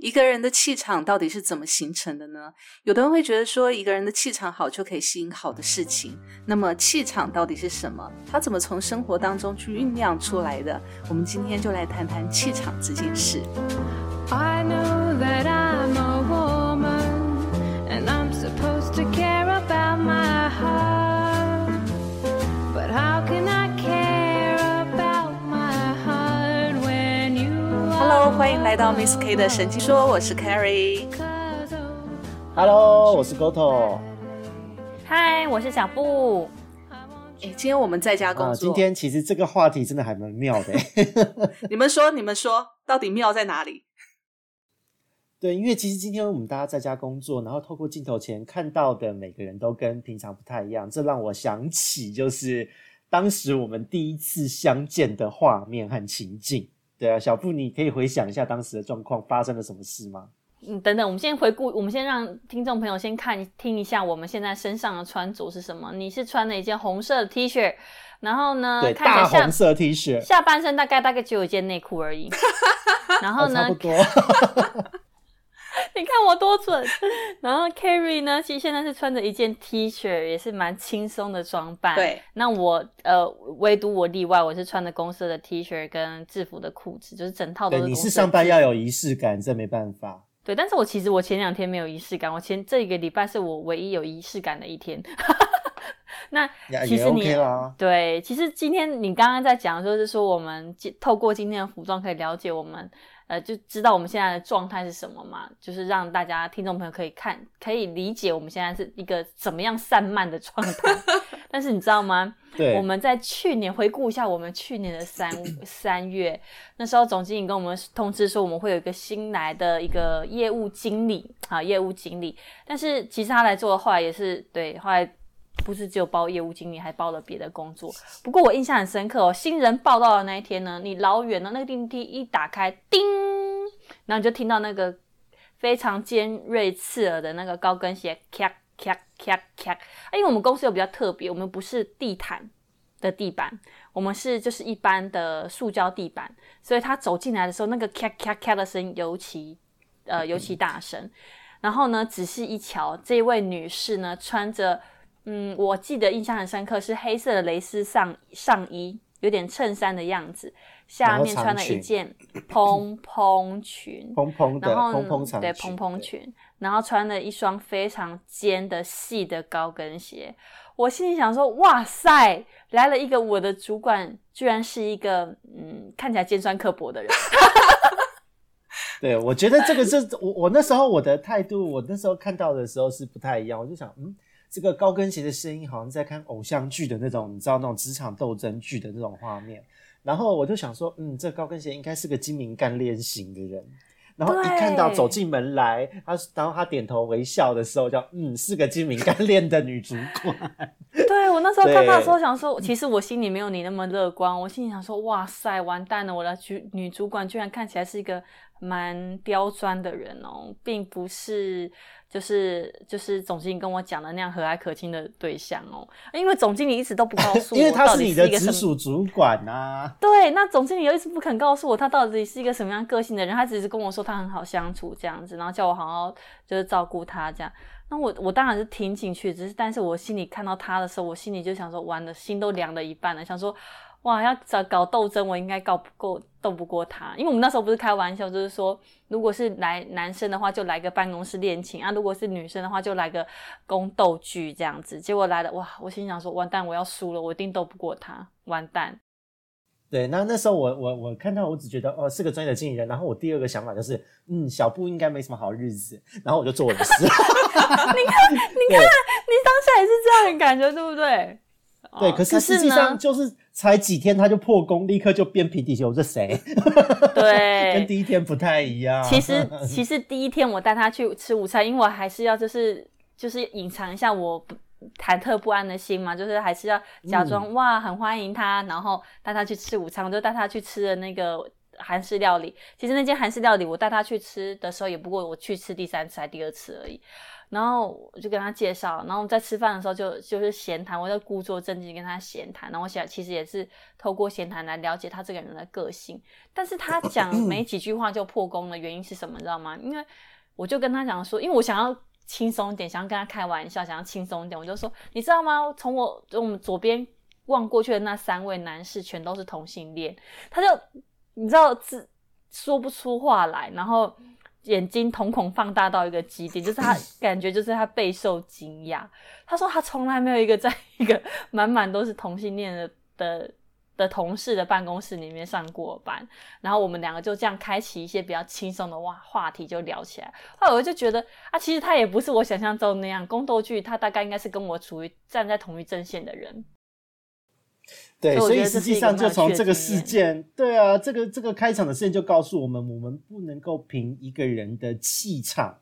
一个人的气场到底是怎么形成的呢？有的人会觉得说，一个人的气场好就可以吸引好的事情。那么，气场到底是什么？它怎么从生活当中去酝酿出来的？我们今天就来谈谈气场这件事。欢迎来到 Miss K 的神奇说，我是 Carrie。Hello，我是 Goto。嗨，我是小布。哎，今天我们在家工作。今天其实这个话题真的还蛮妙的。你们说，你们说，到底妙在哪里？对，因为其实今天我们大家在家工作，然后透过镜头前看到的每个人都跟平常不太一样，这让我想起就是当时我们第一次相见的画面和情境。对啊，小布，你可以回想一下当时的状况，发生了什么事吗？嗯，等等，我们先回顾，我们先让听众朋友先看听一下我们现在身上的穿着是什么。你是穿了一件红色的 T 恤，然后呢，对，大红色 T 恤，下半身大概大概只有一件内裤而已。然后呢？差不多。你看我多准，然后 Carrie 呢？其实现在是穿着一件 T 恤，也是蛮轻松的装扮。对，那我呃，唯独我例外，我是穿的公司的 T 恤跟制服的裤子，就是整套都是。你是上班要有仪式感，这没办法。对，但是我其实我前两天没有仪式感，我前这一个礼拜是我唯一有仪式感的一天。那其实你对，其实今天你刚刚在讲，就是说我们透过今天的服装可以了解我们。呃，就知道我们现在的状态是什么嘛？就是让大家听众朋友可以看，可以理解我们现在是一个怎么样散漫的状态。但是你知道吗？对，我们在去年回顾一下，我们去年的三 三月，那时候总经理跟我们通知说，我们会有一个新来的一个业务经理啊，业务经理。但是其实他来做的话，也是对，后来。不是只有包业务经理，还包了别的工作。不过我印象很深刻哦，新人报道的那一天呢，你老远的那个电梯一打开，叮，然后你就听到那个非常尖锐刺耳的那个高跟鞋咔咔咔咔。因为我们公司又比较特别，我们不是地毯的地板，我们是就是一般的塑胶地板，所以他走进来的时候，那个咔咔咔的声音尤其呃尤其大声。然后呢，仔细一瞧，这位女士呢穿着。嗯，我记得印象很深刻，是黑色的蕾丝上上衣，有点衬衫的样子，下面穿了一件蓬蓬裙，蓬蓬的，蓬蓬长对蓬蓬裙，然后穿了一双非常尖的细的高跟鞋。我心里想说，哇塞，来了一个我的主管，居然是一个嗯看起来尖酸刻薄的人。对，我觉得这个是我我那时候我的态度，我那时候看到的时候是不太一样，我就想嗯。这个高跟鞋的声音好像在看偶像剧的那种，你知道那种职场斗争剧的那种画面。然后我就想说，嗯，这高跟鞋应该是个精明干练型的人。然后一看到走进门来，他然后他点头微笑的时候，就嗯，是个精明干练的女主管。对我那时候看到的时候想说，其实我心里没有你那么乐观。我心里想说，哇塞，完蛋了，我的主女主管居然看起来是一个蛮刁钻的人哦，并不是。就是就是总经理跟我讲的那样和蔼可亲的对象哦，因为总经理一直都不告诉我，因为他是你的直属主管啊。对，那总经理又一直不肯告诉我他到底是一个什么样个性的人，他只是跟我说他很好相处这样子，然后叫我好好就是照顾他这样。那我我当然是听进去，只是但是我心里看到他的时候，我心里就想说，完了，心都凉了一半了，想说。哇，要找搞斗争，我应该搞不过，斗不过他。因为我们那时候不是开玩笑，就是说，如果是来男生的话，就来个办公室恋情啊；如果是女生的话，就来个宫斗剧这样子。结果来了，哇！我心想说，完蛋，我要输了，我一定斗不过他，完蛋。对，那那时候我我我看到，我只觉得哦，是个专业的经纪人。然后我第二个想法就是，嗯，小布应该没什么好日子。然后我就做我的事。你看，你看，你当下也是这样的感觉，对不对？对，可是实际上就是才几天他就破功，立刻就变皮底球。这谁？对，跟第一天不太一样。其实 其实第一天我带他去吃午餐，因为我还是要就是就是隐藏一下我忐忑不安的心嘛，就是还是要假装哇很欢迎他，然后带他去吃午餐，我就带他去吃了那个韩式料理。其实那间韩式料理，我带他去吃的时候，也不过我去吃第三次还第二次而已。然后我就跟他介绍，然后在吃饭的时候就就是闲谈，我就故作镇静跟他闲谈。然后我想，其实也是透过闲谈来了解他这个人的个性。但是他 讲没几句话就破功的原因是什么？你知道吗？因为我就跟他讲说，因为我想要轻松一点，想要跟他开玩笑，想要轻松一点，我就说，你知道吗？从我从我们左边望过去的那三位男士全都是同性恋。他就你知道自说不出话来，然后。眼睛瞳孔放大到一个极点，就是他感觉就是他备受惊讶。他说他从来没有一个在一个满满都是同性恋的的的同事的办公室里面上过班。然后我们两个就这样开启一些比较轻松的话话题就聊起来。后来我就觉得啊，其实他也不是我想象中那样宫斗剧，他大概应该是跟我处于站在同一阵线的人。对，所以实际上就从这个事件，对啊，这个这个开场的事件就告诉我们，我们不能够凭一个人的气场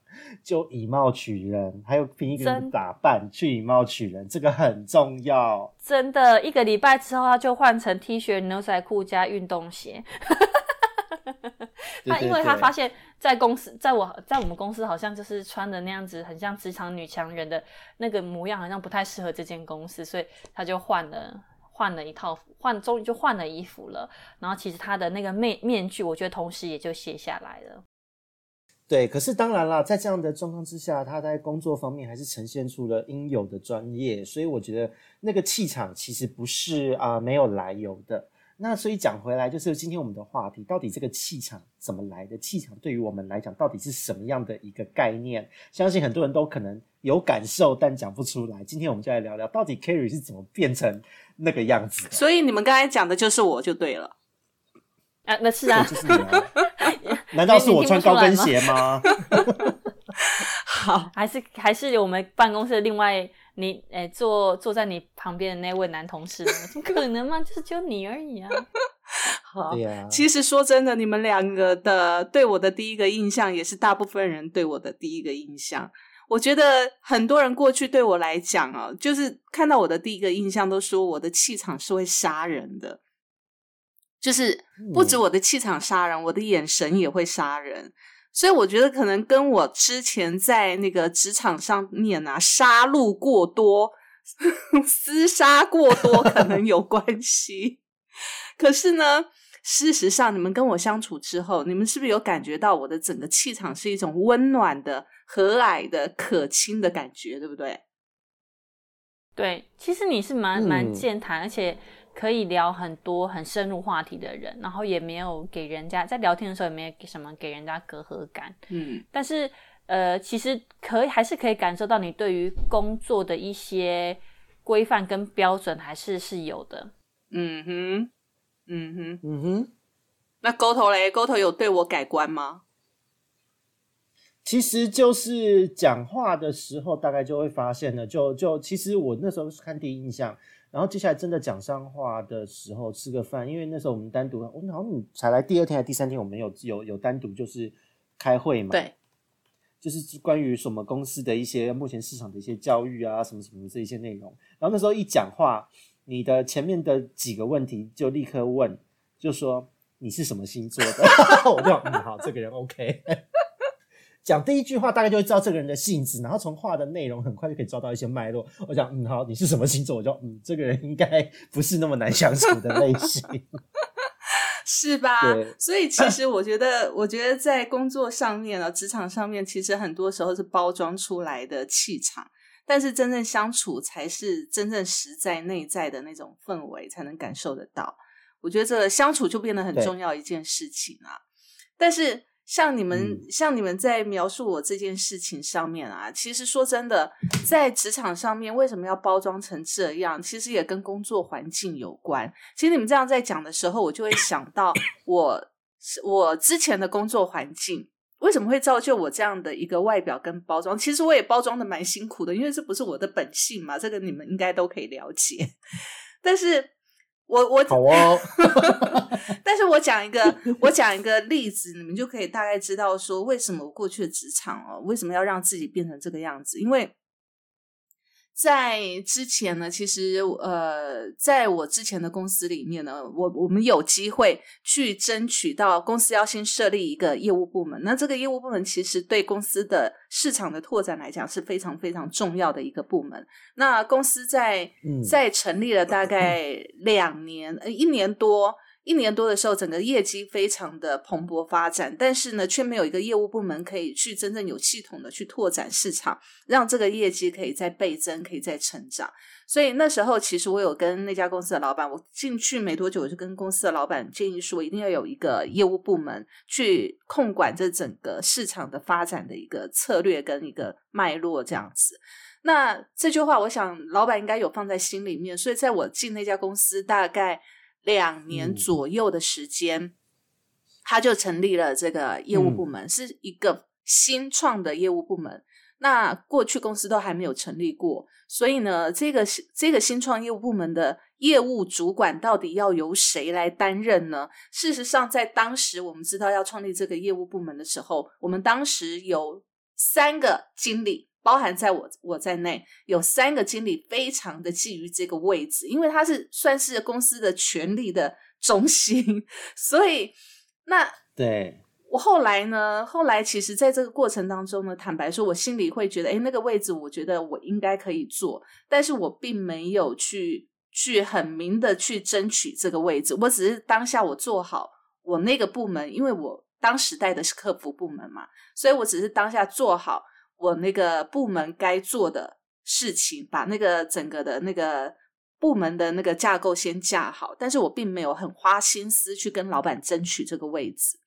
就以貌取人，还有凭一个人的打扮去以貌取人，这个很重要。真的，一个礼拜之后他就换成 T 恤、牛仔裤加运动鞋。他因为他发现，在公司，在我在我们公司好像就是穿的那样子，很像职场女强人的那个模样，好像不太适合这间公司，所以他就换了。换了一套，换终于就换了衣服了。然后其实他的那个面面具，我觉得同时也就卸下来了。对，可是当然啦，在这样的状况之下，他在工作方面还是呈现出了应有的专业。所以我觉得那个气场其实不是啊没有来由的。那所以讲回来，就是今天我们的话题，到底这个气场怎么来的？气场对于我们来讲，到底是什么样的一个概念？相信很多人都可能有感受，但讲不出来。今天我们就来聊聊，到底 Carry 是怎么变成那个样子。所以你们刚才讲的就是我就对了。啊，那是啊，就是你。难道是我穿高跟鞋吗？好，还是还是我们办公室的另外。你诶，坐坐在你旁边的那位男同事，怎么可能嘛？就是就你而已啊！好，其实说真的，你们两个的对我的第一个印象，也是大部分人对我的第一个印象。我觉得很多人过去对我来讲啊，就是看到我的第一个印象，都说我的气场是会杀人的，就是不止我的气场杀人，我的眼神也会杀人。所以我觉得可能跟我之前在那个职场上面啊，杀戮过多、厮杀过多可能有关系。可是呢，事实上你们跟我相处之后，你们是不是有感觉到我的整个气场是一种温暖的、和蔼的、可亲的感觉，对不对？对，其实你是蛮蛮健谈，而且。可以聊很多很深入话题的人，然后也没有给人家在聊天的时候也没有什么给人家隔阂感。嗯，但是呃，其实可以还是可以感受到你对于工作的一些规范跟标准还是是有的。嗯哼，嗯哼，嗯哼。那沟头嘞，沟头有对我改观吗？其实就是讲话的时候，大概就会发现了。就就其实我那时候是看第一印象。然后接下来真的讲上话的时候，吃个饭，因为那时候我们单独，我好像你才来第二天还是第三天，我们有有有单独就是开会嘛，对，就是关于什么公司的一些目前市场的一些教育啊，什么什么这一些内容。然后那时候一讲话，你的前面的几个问题就立刻问，就说你是什么星座的，我就嗯好，这个人 OK。讲第一句话，大概就会知道这个人的性质，然后从话的内容很快就可以抓到一些脉络。我讲，嗯，好，你是什么星座？我就，嗯，这个人应该不是那么难相处的类型，是吧？所以其实我觉得，我觉得在工作上面啊，职场上面，其实很多时候是包装出来的气场，但是真正相处才是真正实在内在的那种氛围，才能感受得到。我觉得这相处就变得很重要一件事情啊，但是。像你们，像你们在描述我这件事情上面啊，其实说真的，在职场上面为什么要包装成这样？其实也跟工作环境有关。其实你们这样在讲的时候，我就会想到 我我之前的工作环境为什么会造就我这样的一个外表跟包装？其实我也包装的蛮辛苦的，因为这不是我的本性嘛，这个你们应该都可以了解。但是。我我好哦，但是我讲一个，我讲一个例子，你们就可以大概知道说为什么过去的职场哦，为什么要让自己变成这个样子？因为在之前呢，其实呃，在我之前的公司里面呢，我我们有机会去争取到公司要先设立一个业务部门。那这个业务部门其实对公司的市场的拓展来讲是非常非常重要的一个部门。那公司在在成立了大概两年呃一年多。一年多的时候，整个业绩非常的蓬勃发展，但是呢，却没有一个业务部门可以去真正有系统的去拓展市场，让这个业绩可以再倍增，可以再成长。所以那时候，其实我有跟那家公司的老板，我进去没多久，我就跟公司的老板建议说，一定要有一个业务部门去控管这整个市场的发展的一个策略跟一个脉络这样子。那这句话，我想老板应该有放在心里面，所以在我进那家公司大概。两年左右的时间，他就成立了这个业务部门，是一个新创的业务部门。那过去公司都还没有成立过，所以呢，这个这个新创业务部门的业务主管到底要由谁来担任呢？事实上，在当时我们知道要创立这个业务部门的时候，我们当时有三个经理。包含在我我在内，有三个经理非常的觊觎这个位置，因为他是算是公司的权力的 中心，所以那对我后来呢，后来其实在这个过程当中呢，坦白说，我心里会觉得，哎，那个位置我觉得我应该可以做，但是我并没有去去很明的去争取这个位置，我只是当下我做好我那个部门，因为我当时带的是客服部门嘛，所以我只是当下做好。我那个部门该做的事情，把那个整个的那个部门的那个架构先架好，但是我并没有很花心思去跟老板争取这个位置。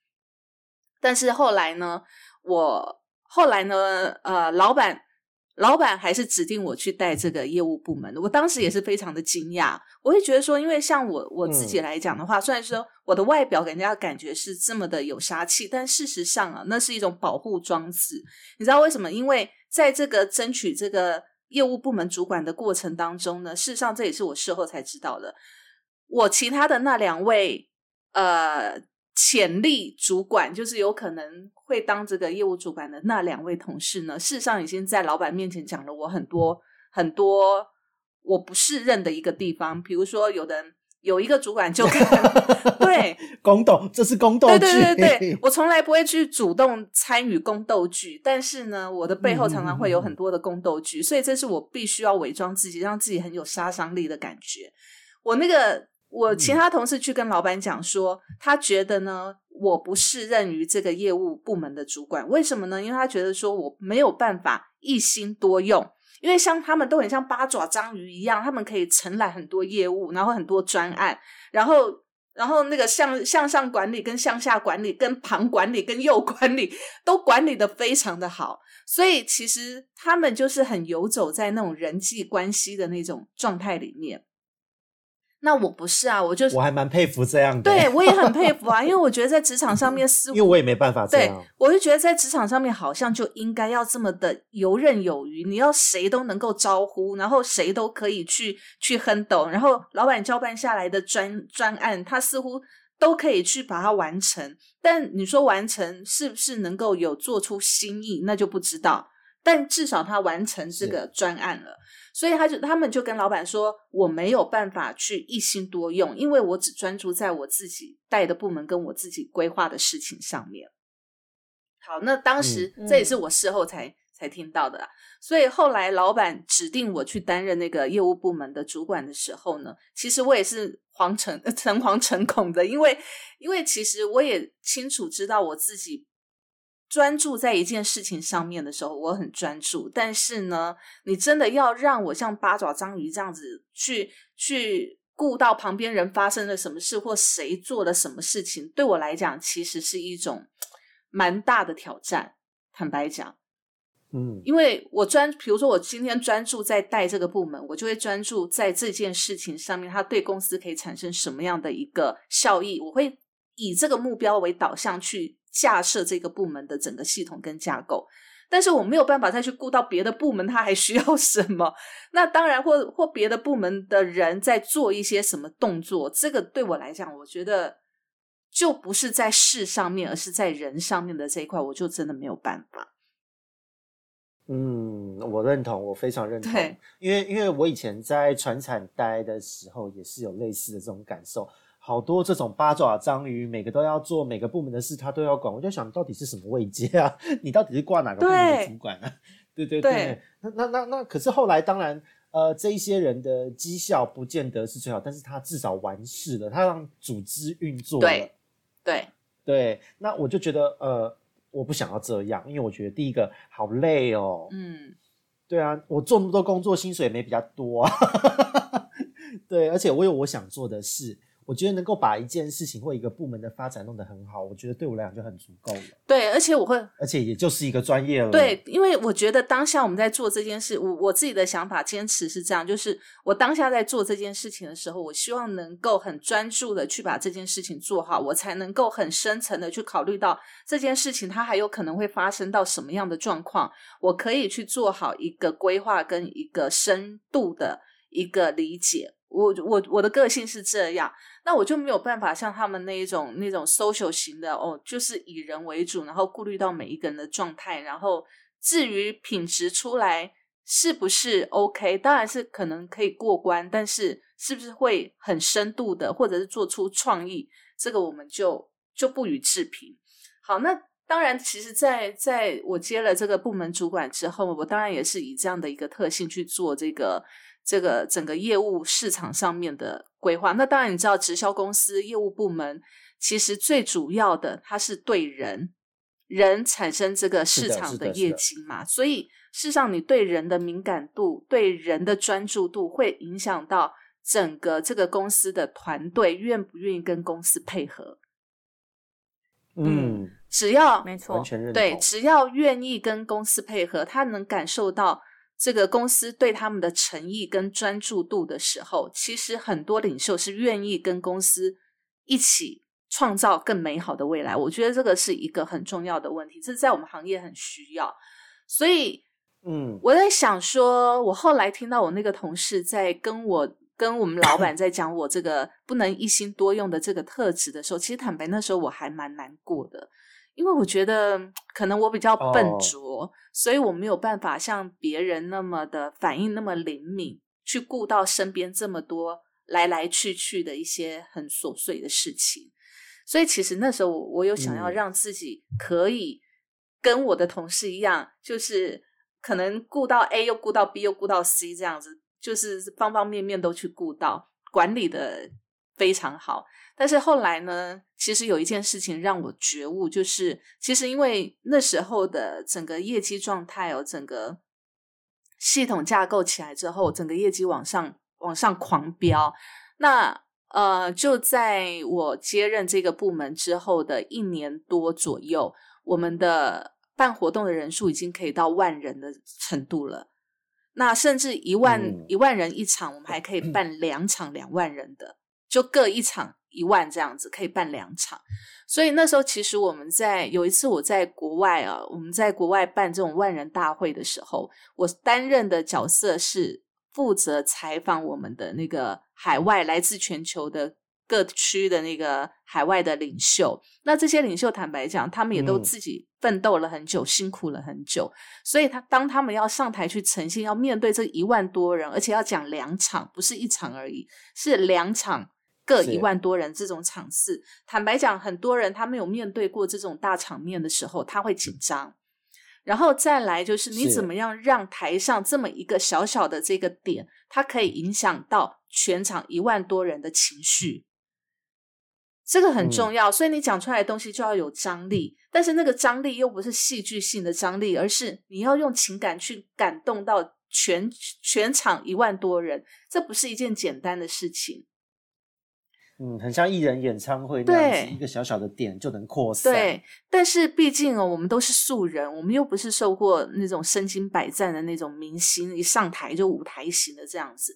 但是后来呢，我后来呢，呃，老板。老板还是指定我去带这个业务部门的，我当时也是非常的惊讶。我会觉得说，因为像我我自己来讲的话，虽然说我的外表给人家感觉是这么的有杀气，但事实上啊，那是一种保护装置。你知道为什么？因为在这个争取这个业务部门主管的过程当中呢，事实上这也是我事后才知道的。我其他的那两位呃。潜力主管就是有可能会当这个业务主管的那两位同事呢，事实上已经在老板面前讲了我很多很多我不适任的一个地方，比如说有的有一个主管就 对 宫斗，这是宫斗剧，对对对对，我从来不会去主动参与宫斗剧，但是呢，我的背后常常会有很多的宫斗剧，所以这是我必须要伪装自己，让自己很有杀伤力的感觉。我那个。我其他同事去跟老板讲说，他觉得呢，我不适任于这个业务部门的主管，为什么呢？因为他觉得说我没有办法一心多用，因为像他们都很像八爪章鱼一样，他们可以承揽很多业务，然后很多专案，然后然后那个向向上管理、跟向下管理、跟旁管理、跟右管理都管理的非常的好，所以其实他们就是很游走在那种人际关系的那种状态里面。那我不是啊，我就我还蛮佩服这样的，对我也很佩服啊，因为我觉得在职场上面，似乎因为我也没办法这样，我就觉得在职场上面好像就应该要这么的游刃有余，你要谁都能够招呼，然后谁都可以去去 handle，，然后老板交办下来的专专案，他似乎都可以去把它完成，但你说完成是不是能够有做出新意，那就不知道，但至少他完成这个专案了。所以他就他们就跟老板说，我没有办法去一心多用，因为我只专注在我自己带的部门跟我自己规划的事情上面。好，那当时这也是我事后才才听到的啦。所以后来老板指定我去担任那个业务部门的主管的时候呢，其实我也是惶诚 诚惶诚恐的，因为因为其实我也清楚知道我自己。专注在一件事情上面的时候，我很专注。但是呢，你真的要让我像八爪章鱼这样子去去顾到旁边人发生了什么事或谁做了什么事情，对我来讲其实是一种蛮大的挑战。坦白讲，嗯，因为我专，比如说我今天专注在带这个部门，我就会专注在这件事情上面，它对公司可以产生什么样的一个效益，我会以这个目标为导向去。架设这个部门的整个系统跟架构，但是我没有办法再去顾到别的部门，他还需要什么？那当然，或或别的部门的人在做一些什么动作，这个对我来讲，我觉得就不是在事上面，而是在人上面的这一块，我就真的没有办法。嗯，我认同，我非常认同。因为因为我以前在船厂待的时候，也是有类似的这种感受。好多这种八爪章鱼，每个都要做每个部门的事，他都要管。我就想到底是什么位阶啊？你到底是挂哪个部门的主管啊？对对对。那那那那，可是后来当然，呃，这一些人的绩效不见得是最好，但是他至少完事了，他让组织运作了。对对对。那我就觉得，呃，我不想要这样，因为我觉得第一个好累哦。嗯。对啊，我做那么多工作，薪水没比较多啊。对，而且我有我想做的事。我觉得能够把一件事情或一个部门的发展弄得很好，我觉得对我来讲就很足够了。对，而且我会，而且也就是一个专业了。对，因为我觉得当下我们在做这件事，我我自己的想法坚持是这样，就是我当下在做这件事情的时候，我希望能够很专注的去把这件事情做好，我才能够很深层的去考虑到这件事情它还有可能会发生到什么样的状况，我可以去做好一个规划跟一个深度的一个理解。我我我的个性是这样，那我就没有办法像他们那一种那种 social 型的哦，就是以人为主，然后顾虑到每一个人的状态，然后至于品质出来是不是 OK，当然是可能可以过关，但是是不是会很深度的，或者是做出创意，这个我们就就不予置评。好，那当然，其实，在在我接了这个部门主管之后，我当然也是以这样的一个特性去做这个。这个整个业务市场上面的规划，那当然你知道，直销公司业务部门其实最主要的，它是对人人产生这个市场的业绩嘛。所以事实上，你对人的敏感度、对人的专注度，会影响到整个这个公司的团队愿不愿意跟公司配合。嗯，只要没错，对，只要愿意跟公司配合，他能感受到。这个公司对他们的诚意跟专注度的时候，其实很多领袖是愿意跟公司一起创造更美好的未来。我觉得这个是一个很重要的问题，这是在我们行业很需要。所以，嗯，我在想说，我后来听到我那个同事在跟我跟我们老板在讲我这个不能一心多用的这个特质的时候，其实坦白那时候我还蛮难过的。因为我觉得可能我比较笨拙，所以我没有办法像别人那么的反应那么灵敏，去顾到身边这么多来来去去的一些很琐碎的事情。所以其实那时候我我有想要让自己可以跟我的同事一样，就是可能顾到 A 又顾到 B 又顾到 C 这样子，就是方方面面都去顾到，管理的非常好。但是后来呢，其实有一件事情让我觉悟，就是其实因为那时候的整个业绩状态哦，整个系统架构起来之后，整个业绩往上往上狂飙。那呃，就在我接任这个部门之后的一年多左右，我们的办活动的人数已经可以到万人的程度了。那甚至一万一万人一场，我们还可以办两场两万人的，就各一场。一万这样子可以办两场，所以那时候其实我们在有一次我在国外啊，我们在国外办这种万人大会的时候，我担任的角色是负责采访我们的那个海外来自全球的各区的那个海外的领袖。那这些领袖坦白讲，他们也都自己奋斗了很久，辛苦了很久，所以他当他们要上台去呈现，要面对这一万多人，而且要讲两场，不是一场而已，是两场。各一万多人这种场次，坦白讲，很多人他没有面对过这种大场面的时候，他会紧张。然后再来就是，你怎么样让台上这么一个小小的这个点，它可以影响到全场一万多人的情绪，这个很重要。所以你讲出来的东西就要有张力，但是那个张力又不是戏剧性的张力，而是你要用情感去感动到全全场一万多人，这不是一件简单的事情。嗯，很像艺人演唱会那样子，一个小小的点就能扩散。对，但是毕竟哦，我们都是素人，我们又不是受过那种身经百战的那种明星，一上台就舞台型的这样子。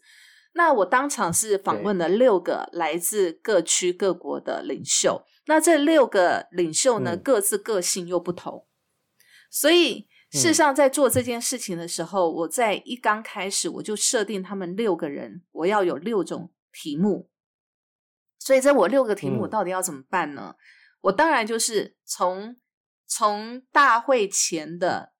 那我当场是访问了六个来自各区各国的领袖，那这六个领袖呢，各自个性又不同，所以事实上在做这件事情的时候，我在一刚开始我就设定他们六个人，我要有六种题目。所以，这我六个题目到底要怎么办呢？我当然就是从从大会前的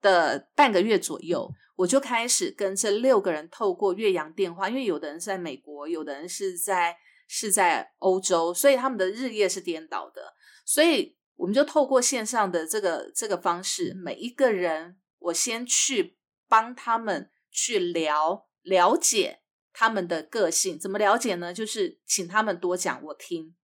的半个月左右，我就开始跟这六个人透过岳阳电话，因为有的人是在美国，有的人是在是在欧洲，所以他们的日夜是颠倒的，所以我们就透过线上的这个这个方式，每一个人我先去帮他们去聊了解他们的个性，怎么了解呢？就是请他们多讲，我听。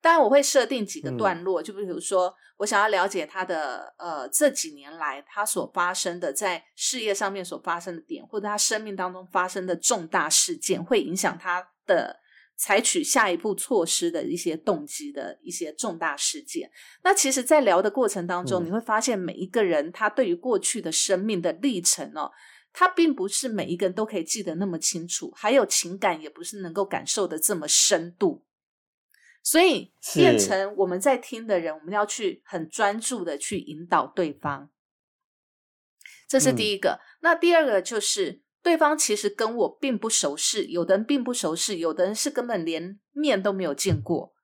当然，我会设定几个段落，就比如说，我想要了解他的呃这几年来他所发生的在事业上面所发生的点，或者他生命当中发生的重大事件，会影响他的采取下一步措施的一些动机的一些重大事件。那其实，在聊的过程当中，你会发现每一个人他对于过去的生命的历程哦，他并不是每一个人都可以记得那么清楚，还有情感也不是能够感受的这么深度。所以变成我们在听的人，我们要去很专注的去引导对方，这是第一个。那第二个就是对方其实跟我并不熟识，有的人并不熟识，有的人是根本连面都没有见过，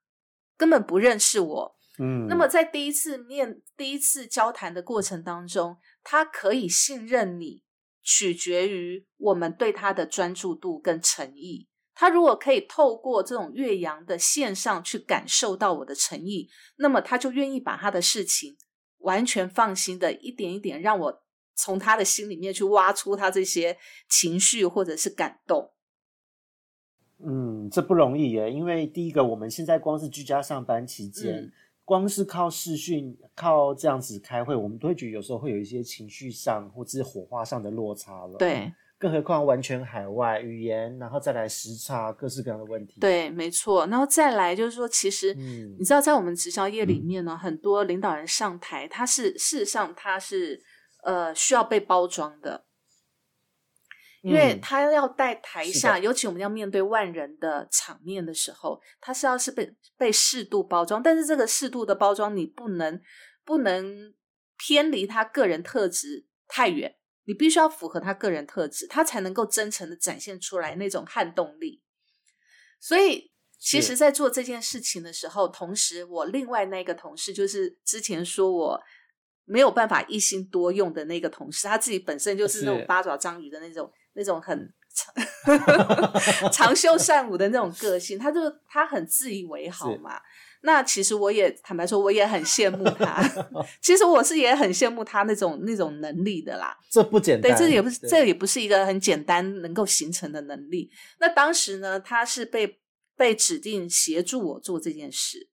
根本不认识我。嗯，那么在第一次面、第一次交谈的过程当中，他可以信任你，取决于我们对他的专注度跟诚意。他如果可以透过这种岳阳的线上去感受到我的诚意，那么他就愿意把他的事情完全放心的一点一点让我从他的心里面去挖出他这些情绪或者是感动。嗯，这不容易耶，因为第一个，我们现在光是居家上班期间，光是靠视讯、靠这样子开会，我们都会觉得有时候会有一些情绪上或者是火花上的落差了。对。更何况完全海外语言，然后再来时差，各式各样的问题。对，没错。然后再来就是说，其实你知道，在我们直销业里面呢，很多领导人上台，他是事实上他是呃需要被包装的，因为他要在台下，尤其我们要面对万人的场面的时候，他是要是被被适度包装，但是这个适度的包装，你不能不能偏离他个人特质太远。你必须要符合他个人特质，他才能够真诚的展现出来那种撼动力。所以，其实，在做这件事情的时候，同时，我另外那个同事，就是之前说我没有办法一心多用的那个同事，他自己本身就是那种八爪章鱼的那种、那种很 长袖善舞的那种个性，他就他很自以为好嘛。那其实我也坦白说，我也很羡慕他。其实我是也很羡慕他那种那种能力的啦。这不简单，对，这也不是这也不是一个很简单能够形成的能力。那当时呢，他是被被指定协助我做这件事，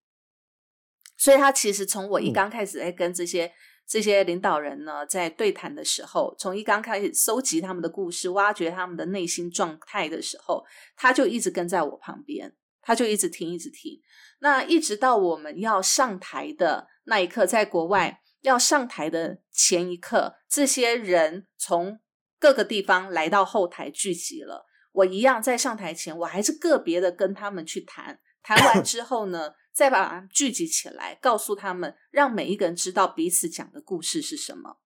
所以他其实从我一刚开始在跟这些这些领导人呢在对谈的时候，从一刚开始搜集他们的故事，挖掘他们的内心状态的时候，他就一直跟在我旁边，他就一直听，一直听。那一直到我们要上台的那一刻，在国外要上台的前一刻，这些人从各个地方来到后台聚集了。我一样在上台前，我还是个别的跟他们去谈，谈完 之后呢，再把聚集起来，告诉他们，让每一个人知道彼此讲的故事是什么，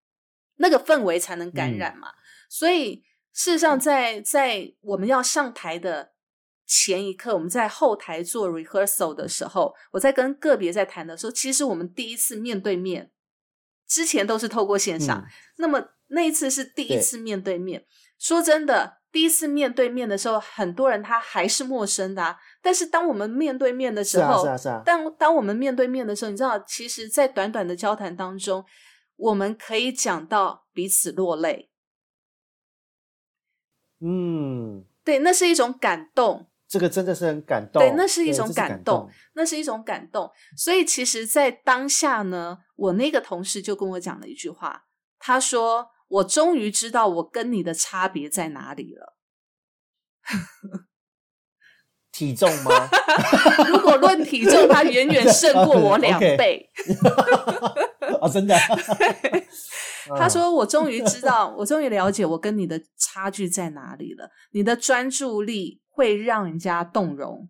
那个氛围才能感染嘛。所以事实上，在在我们要上台的。前一刻，我们在后台做 rehearsal 的时候，我在跟个别在谈的时候，其实我们第一次面对面，之前都是透过线上。那么那一次是第一次面对面。说真的，第一次面对面的时候，很多人他还是陌生的。但是当我们面对面的时候，是啊是啊。当当我们面对面的时候，你知道，其实，在短短的交谈当中，我们可以讲到彼此落泪。嗯，对，那是一种感动。这个真的是很感动，对，那是一种感动，那是一种感动。所以其实，在当下呢，我那个同事就跟我讲了一句话，他说：“我终于知道我跟你的差别在哪里了。”体重吗？如果论体重，他远远胜过我两倍。啊，真的。他说：“我终于知道，我终于了解我跟你的差距在哪里了。你的专注力。”会让人家动容。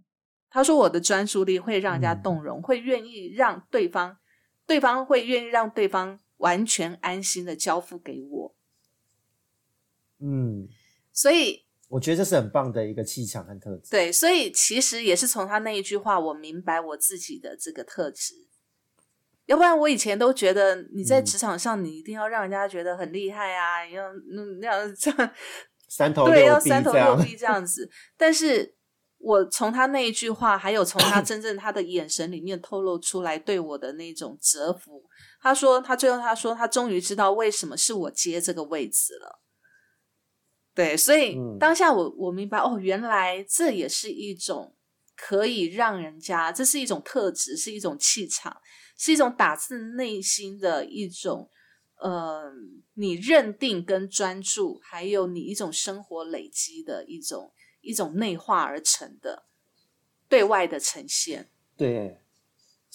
他说：“我的专注力会让人家动容，会愿意让对方，对方会愿意让对方完全安心的交付给我。”嗯，所以我觉得这是很棒的一个气场和特质。对，所以其实也是从他那一句话，我明白我自己的这个特质。要不然我以前都觉得你在职场上，你一定要让人家觉得很厉害啊，要那样这样 三头对，要三头六臂这样子。但是我从他那一句话，还有从他 真正他的眼神里面透露出来对我的那种折服。他说，他最后他说，他终于知道为什么是我接这个位置了。对，所以嗯当下我我明白哦，原来这也是一种可以让人家，这是一种特质，是一种气场，是一种打自内心的一种，呃，你认定跟专注，还有你一种生活累积的一种一种内化而成的对外的呈现。对，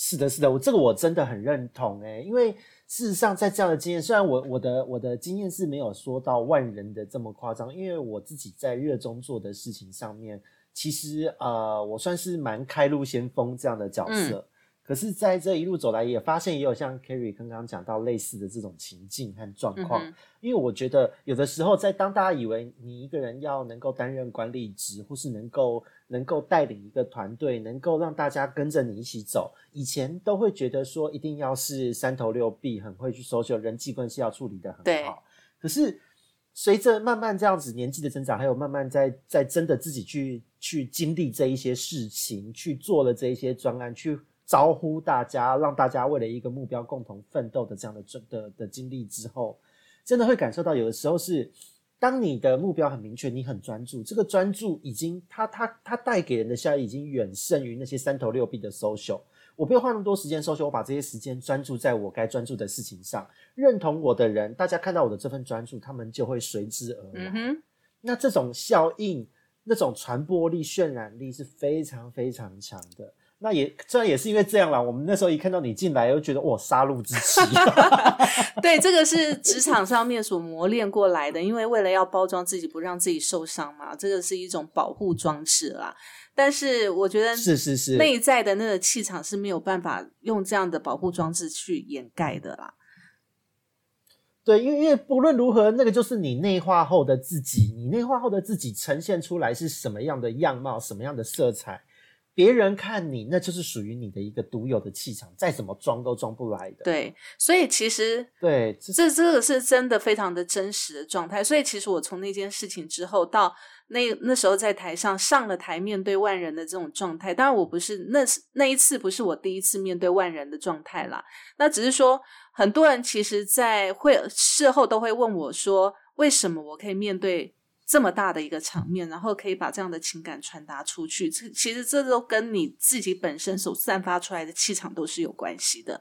是的，是的，我这个我真的很认同哎，因为事实上在这样的经验，虽然我我的我的经验是没有说到万人的这么夸张，因为我自己在热衷做的事情上面，其实呃，我算是蛮开路先锋这样的角色。可是，在这一路走来，也发现也有像 Kerry 刚刚讲到类似的这种情境和状况。嗯因为我觉得有的时候，在当大家以为你一个人要能够担任管理职，或是能够能够带领一个团队，能够让大家跟着你一起走，以前都会觉得说一定要是三头六臂，很会去 social，人际关系要处理的很对好。可是随着慢慢这样子年纪的增长，还有慢慢在在真的自己去去经历这一些事情，去做了这一些专案，去招呼大家，让大家为了一个目标共同奋斗的这样的的的经历之后，真的会感受到，有的时候是当你的目标很明确，你很专注，这个专注已经它它它带给人的效益已经远胜于那些三头六臂的 social。我不用花那么多时间 social，我把这些时间专注在我该专注的事情上。认同我的人，大家看到我的这份专注，他们就会随之而来。嗯，那这种效应、那种传播力、渲染力是非常非常强的。那也虽然也是因为这样啦，我们那时候一看到你进来，又觉得哇，杀戮之气。对，这个是职场上面所磨练过来的，因为为了要包装自己，不让自己受伤嘛，这个是一种保护装置啦。但是我觉得是是是，内在的那个气场是没有办法用这样的保护装置去掩盖的啦。对，因为因为不论如何，那个就是你内化后的自己，你内化后的自己呈现出来是什么样的样貌，什么样的色彩，别人看你，那就是属于你的一个独有的气场，再怎么装都装不来的。对，所以其实对，这这这个是真的非常的真实的状态。所以其实我从那件事情之后到那那时候在台上上了台面对万人的这种状态，当然我不是那是那一次不是我第一次面对万人的状态啦，那只是说很多人其实，在会事后都会问我说，为什么我可以面对这么大的一个场面，然后可以把这样的情感传达出去？这其实这都跟你自己本身所散发出来的气场都是有关系的。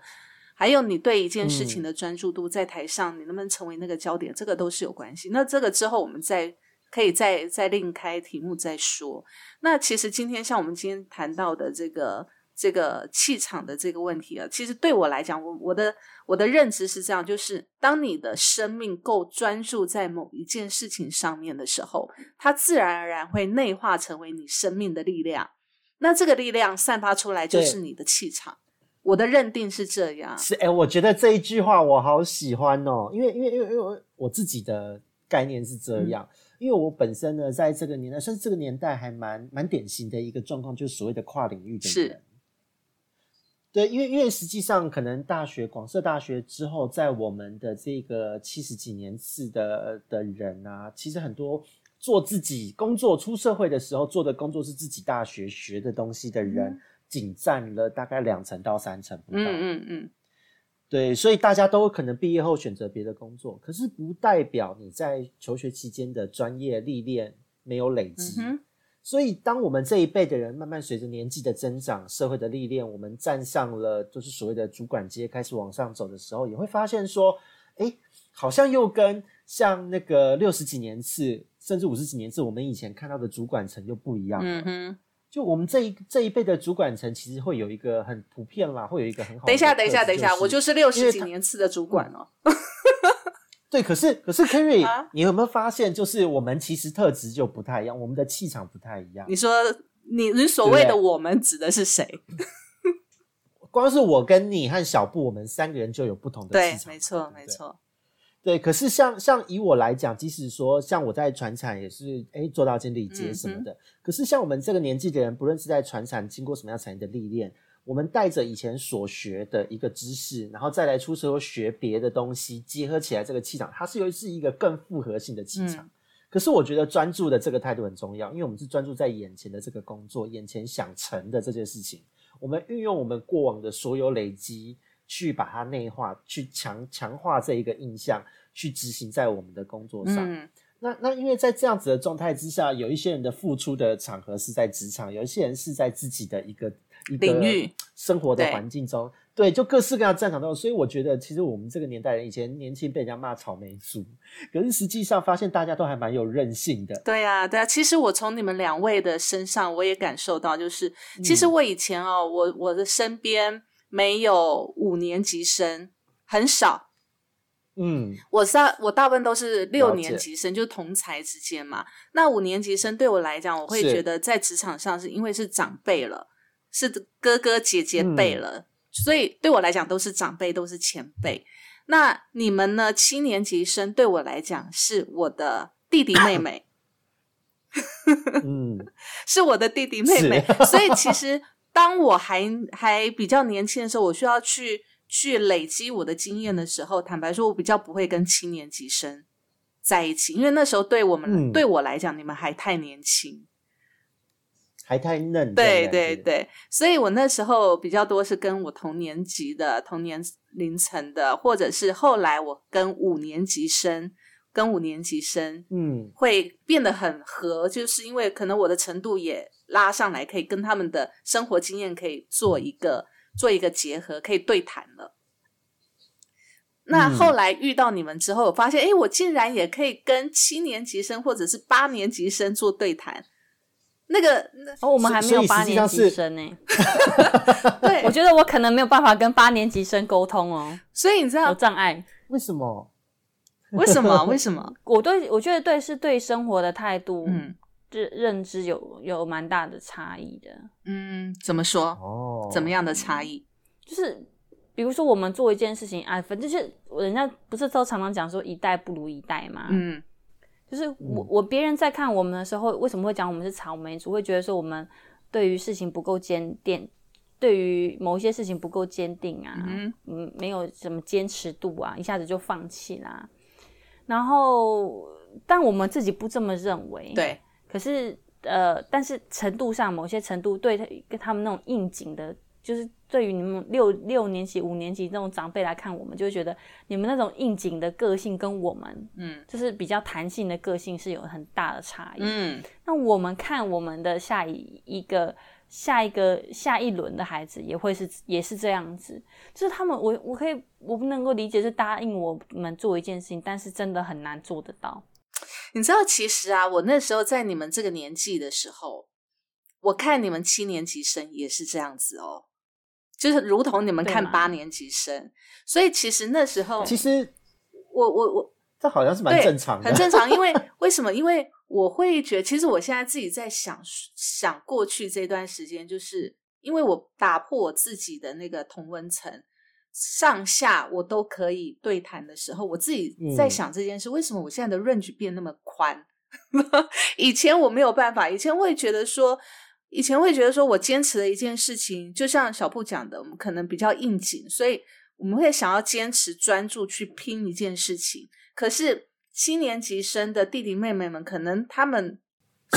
还有你对一件事情的专注度，在台上你能不能成为那个焦点，这个都是有关系。那这个之后我们再可以再再另开题目再说。那其实今天像我们今天谈到的这个这个气场的这个问题啊，其实对我来讲，我我的我的认知是这样，就是当你的生命够专注在某一件事情上面的时候，它自然而然会内化成为你生命的力量。那这个力量散发出来就是你的气场。我的认定是这样。是哎、我觉得这一句话我好喜欢哦，因为因为因为因为我我自己的概念是这样，因为我本身呢，在这个年代，算是这个年代还蛮蛮典型的一个状况，就是所谓的跨领域的是人。对，因为因为实际上可能大学广设大学之后，在我们的这个七十几年次的的人啊，其实很多做自己工作出社会的时候做的工作是自己大学学的东西的人，嗯仅占了大概两成到三成不到。嗯嗯嗯，对，所以大家都可能毕业后选择别的工作，可是不代表你在求学期间的专业历练没有累积。所以，当我们这一辈的人慢慢随着年纪的增长、社会的历练，我们站上了就是所谓的主管阶，开始往上走的时候，也会发现说，哎，好像又跟像那个六十几年次，甚至五十几年次，我们以前看到的主管层又不一样了。嗯哼。就我们这一这一辈的主管层，其实会有一个很普遍啦，会有一个很好的等一下，等一下，等一下，我就是六十几年次的主管哦。对，可是可是 Kerry，、啊你有没有发现，就是我们其实特质就不太一样，我们的气场不太一样。你说你你所谓的我们指的是谁？光是我跟你和小布，我们三个人就有不同的对气，场，没错，没。错。对，可是像像以我来讲，即使说像我在船产也是哎做到经理阶什么嗯的，可是像我们这个年纪的人，不论是在船产经过什么样产业的历练，我们带着以前所学的一个知识，然后再来出社会学别的东西，结合起来这个气场，它是又是一个更复合性的气场。可是我觉得专注的这个态度很重要，因为我们是专注在眼前的这个工作，眼前想成的这件事情。我们运用我们过往的所有累积，去把它内化，去强强化这一个印象，去执行在我们的工作上。那那因为在这样子的状态之下，有一些人的付出的场合是在职场，有一些人是在自己的一个一个领域生活的环境中。对，就各式各样战场都有，所以我觉得其实我们这个年代人以前年轻被人家骂草莓族，可是实际上发现大家都还蛮有韧性的。对啊，对啊，其实我从你们两位的身上我也感受到，就是其实我以前哦，我我的身边没有五年级生，很少。嗯，我大我大部分都是六年级生，就是同才之间嘛。那五年级生对我来讲，我会觉得在职场上是因为是长辈了，是哥哥姐姐辈了。所以对我来讲都是长辈，都是前辈。那你们呢？七年级生对我来讲是我的弟弟妹妹，嗯，是我的弟弟妹妹。所以其实当我还还比较年轻的时候，我需要去去累积我的经验的时候，坦白说，我比较不会跟七年级生在一起，因为那时候对我们对我来讲，你们还太年轻。还太嫩，对对对，所以我那时候比较多是跟我同年级的、同年龄层的，或者是后来我跟五年级生、跟五年级生，嗯，会变得很合，就是因为可能我的程度也拉上来，可以跟他们的生活经验可以做一个做一个结合，可以对谈了。那后来遇到你们之后，我发现，哎，我竟然也可以跟七年级生或者是八年级生做对谈。那个，哦，我们还没有八年级生呢。对，我觉得我可能没有办法跟八年级生沟通哦。所以你知道有障碍？为什么？为什么？为什么？我对我觉得对是对生活的态度，嗯，认认知有有蛮大的差异的。嗯，怎么说？哦，怎么样的差异？就是比如说，我们做一件事情，哎，反正就是人家不是都常常讲说一代不如一代嘛。嗯。就是我我别人在看我们的时候，为什么会讲我们是草莓族？会觉得说我们对于事情不够坚定，对于某一些事情不够坚定啊，嗯，没有什么坚持度啊，一下子就放弃啦。然后，但我们自己不这么认为。对。可是，呃，但是程度上，某些程度对他跟他们那种应景的。就是对于你们六六年级、五年级那种长辈来看，我们就会觉得你们那种应景的个性跟我们，嗯，就是比较弹性的个性是有很大的差异。嗯，那我们看我们的下一一个、下一个、下一轮的孩子也会是也是这样子，就是他们，我我可以我不能够理解是答应我们做一件事情，但是真的很难做得到。你知道，其实啊，我那时候在你们这个年纪的时候，我看你们七年级生也是这样子哦。就是如同你们看八年级生，所以其实那时候，其实我我我，这好像是蛮正常的，很正常。因为 为什么？因为我会觉得，其实我现在自己在想想过去这段时间，就是因为我打破我自己的那个同温层，上下我都可以对谈的时候，我自己在想这件事：为什么我现在的 range 变那么宽？以前我没有办法，以前会觉得说。以前会觉得说，我坚持的一件事情，就像小布讲的，我们可能比较应景，所以我们会想要坚持专注去拼一件事情。可是七年级生的弟弟妹妹们，可能他们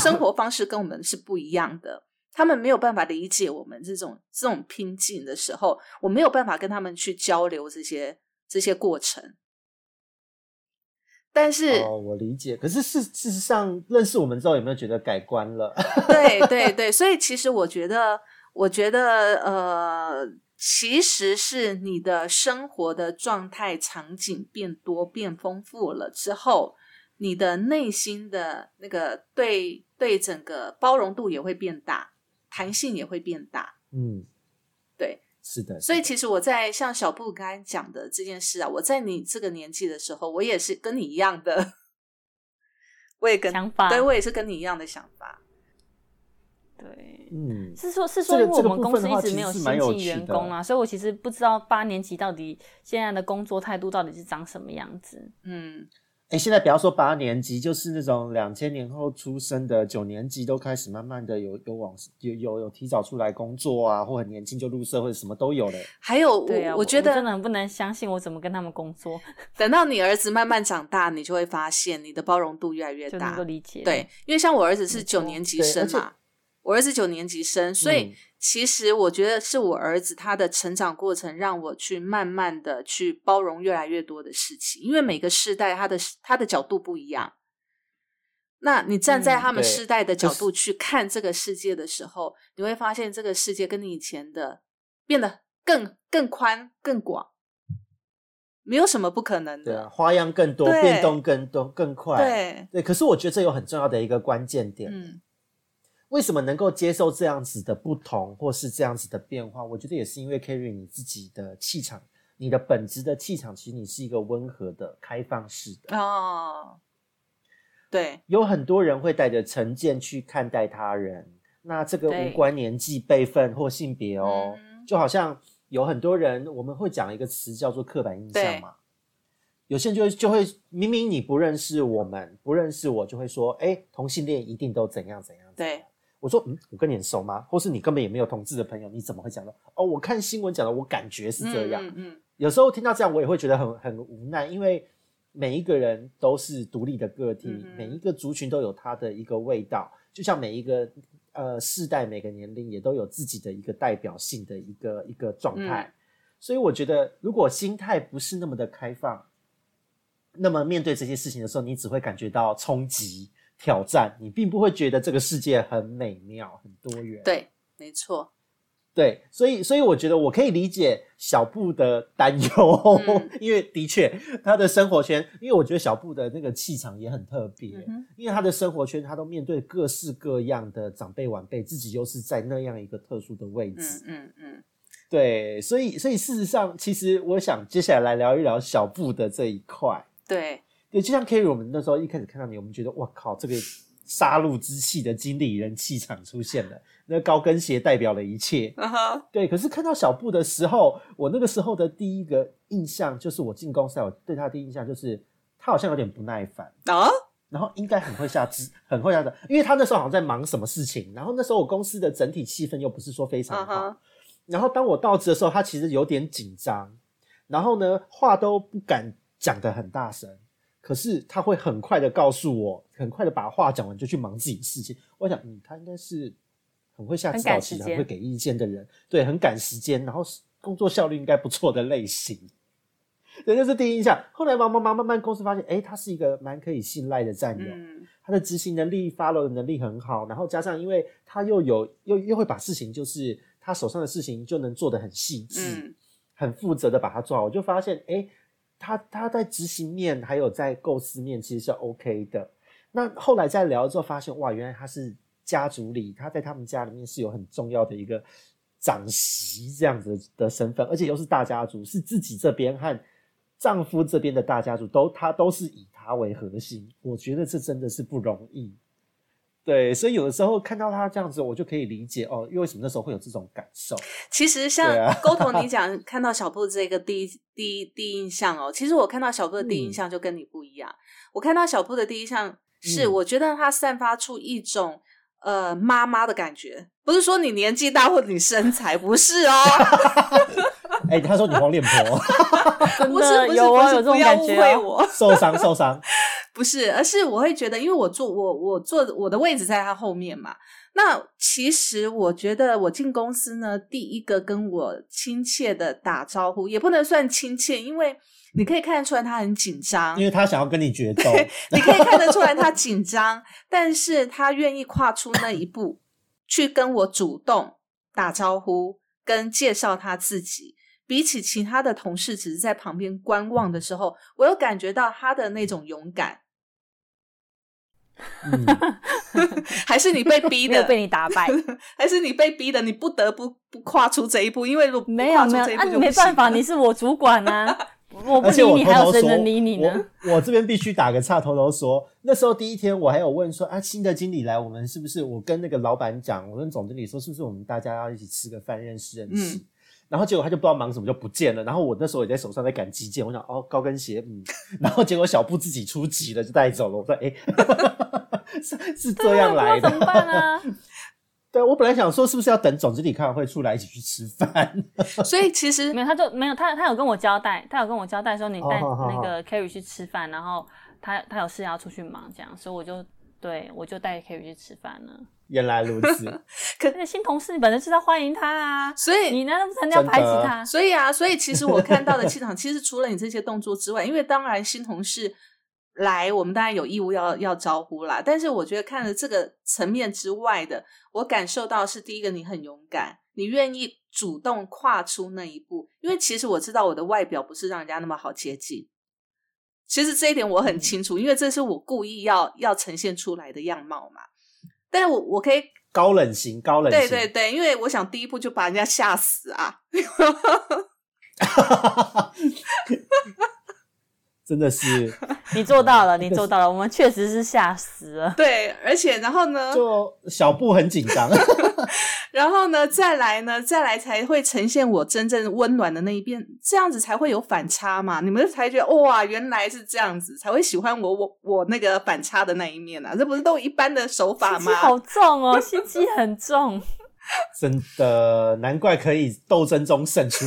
生活方式跟我们是不一样的，他们没有办法理解我们这种这种拼劲的时候，我没有办法跟他们去交流这些这些过程。但是哦，我理解。可是事事实上，认识我们之后，有没有觉得改观了？对对对，所以其实我觉得，我觉得呃，其实是你的生活的状态场景变多变丰富了之后，你的内心的那个对对整个包容度也会变大，弹性也会变大。嗯，对。是的，所以其实我在像小布刚才讲的这件事啊，我在你这个年纪的时候，我也是跟你一样的，我也跟想法，对我也是跟你一样的想法。对，嗯，是说，是说，因为我们公司一直没有新进员工啊，所以我其实不知道八年级到底现在的工作态度到底是长什么样子。嗯，哎，现在不要说八年级，就是那种两千年后出生的九年级，都开始慢慢的有有往有有有提早出来工作啊，或很年轻就入社会，什么都有了。还有，我我觉得真的不能相信，我怎么跟他们工作？等到你儿子慢慢长大，你就会发现你的包容度越来越大，能够理解。对，因为像我儿子是九年级生嘛，我儿子九年级生，所以。其实我觉得是我儿子他的成长过程，让我去慢慢的去包容越来越多的事情，因为每个世代他的他的角度不一样。那你站在他们世代的角度去看这个世界的时候，你会发现这个世界跟你以前的变得更更宽更广，没有什么不可能的，花样更多，变动更多更快。对对，可是我觉得这有很重要的一个关键点。嗯。为什么能够接受这样子的不同，或是这样子的变化？我觉得也是因为 Kerry 你自己的气场，你的本质的气场，其实你是一个温和的、开放式的哦。对，有很多人会带着成见去看待他人，那这个无关年纪、辈分或性别哦，就好像有很多人，我们会讲一个词叫做刻板印象嘛。有些人就会就会明明你不认识我们，不认识我，就会说，哎，同性恋一定都怎样怎样。对。我说，嗯，我跟你很熟吗？或是你根本也没有同志的朋友，你怎么会讲到？哦，我看新闻讲的，我感觉是这样。嗯嗯。有时候听到这样，我也会觉得很很无奈，因为每一个人都是独立的个体，每一个族群都有它的一个味道，就像每一个呃世代、每个年龄也都有自己的一个代表性的一个一个状态。所以我觉得，如果心态不是那么的开放，那么面对这些事情的时候，你只会感觉到冲击。挑战你，并不会觉得这个世界很美妙、很多元。对，没错。对，所以，所以我觉得我可以理解小布的担忧，因为的确他的生活圈，因为我觉得小布的那个气场也很特别，因为他的生活圈，他都面对各式各样的长辈晚辈，自己又是在那样一个特殊的位置。嗯嗯嗯。对，所以，所以事实上，其实我想接下来来聊一聊小布的这一块。对。对，就像 Kerry，我们那时候一开始看到你，我们觉得哇靠，这个杀戮之气的经理人气场出现了。那高跟鞋代表了一切。对，可是看到小布的时候，我那个时候的第一个印象就是，我进公司，我对他的第一印象就是他好像有点不耐烦啊，然后应该很会下肢，很会下的，因为他那时候好像在忙什么事情。然后那时候我公司的整体气氛又不是说非常好。然后当我到职的时候，他其实有点紧张，然后呢，话都不敢讲的很大声。可是他会很快的告诉我，很快的把话讲完就去忙自己的事情。我想，嗯，他应该是很会下指导棋、很会给意见的人，对，很赶时间，然后工作效率应该不错的类型。对，就是第一印象。后来忙忙忙，慢慢公司发现，哎，他是一个蛮可以信赖的战友，他的执行能力、follow 的能力很好，然后加上因为他又有又又会把事情，就是他手上的事情就能做得很细致、很负责的把它做好，我就发现，哎。他他在执行面还有在构思面其实是 OK 的。那后来在聊之后发现，哇，原来他是家族里，他在他们家里面是有很重要的一个长媳这样子的身份，而且又是大家族，是自己这边和丈夫这边的大家族都他都是以他为核心。我觉得这真的是不容易。对，所以有的时候看到他这样子，我就可以理解哦，因为什么那时候会有这种感受。其实像沟通，你 讲看到小布这个第一第一第一印象哦，其实我看到小布的第一印象就跟你不一样。我看到小布的第一印象是，我觉得他散发出一种呃妈妈的感觉，不是说你年纪大或者你身材，不是哦。哎，他说你黄脸婆，不是不是不是，不要误会我，受伤受伤。不是，而是我会觉得，因为我坐我我坐我的位置在他后面嘛。那其实我觉得我进公司呢，第一个跟我亲切的打招呼，也不能算亲切，因为你可以看得出来他很紧张，因为他想要跟你决斗。你可以看得出来他紧张，但是他愿意跨出那一步，去跟我主动打招呼，跟介绍他自己。比起其他的同事，只是在旁边观望的时候，我有感觉到他的那种勇敢。还是你被逼的，被你打败，还是你被逼的，你不得不不跨出这一步？因为如没有没有，那你没办法，你是我主管啊，我不理你，还有谁能理你呢？我这边必须打个岔，偷偷说，那时候第一天我还有问说啊，新的经理来，我们是不是？我跟那个老板讲，我跟总经理说，是不是我们大家要一起吃个饭，认识认识？然后结果他就不知道忙什么就不见了。然后我那时候也在手上在赶基件，我想哦高跟鞋，嗯，然后结果小布自己出击了，就带走了。我说哎，是是这样来的，怎么办呢？对，我本来想说是不是要等总经理开完会出来一起去吃饭，所以其实没有，他就没有他他有跟我交代，他有跟我交代说你带那个 Kerry 去吃饭，然后他他有事要出去忙，这样，所以我就对我就带 Kerry 去吃饭了。原来如此，可是新同事你本来是要欢迎他啊，所以你难道不是要排挤他？所以啊，所以其实我看到的气场，其实除了你这些动作之外，因为当然新同事。来，我们当然有义务要要招呼啦。但是我觉得看了这个层面之外的，我感受到是第一个，你很勇敢，你愿意主动跨出那一步。因为其实我知道我的外表不是让人家那么好接近，其实这一点我很清楚，因为这是我故意要要呈现出来的样貌嘛。但是我我可以高冷型，高冷型对对对，因为我想第一步就把人家吓死啊。真的是，你做到了，你做到了，我们确实是吓死了。对，而且然后呢，就小布很紧张，然后呢，再来呢，再来才会呈现我真正温暖的那一边，这样子才会有反差嘛，你们才觉得哇，原来是这样子，才会喜欢我，我我那个反差的那一面啊，这不是都一般的手法吗？好重哦，心机很重。真的难怪可以斗争中胜出。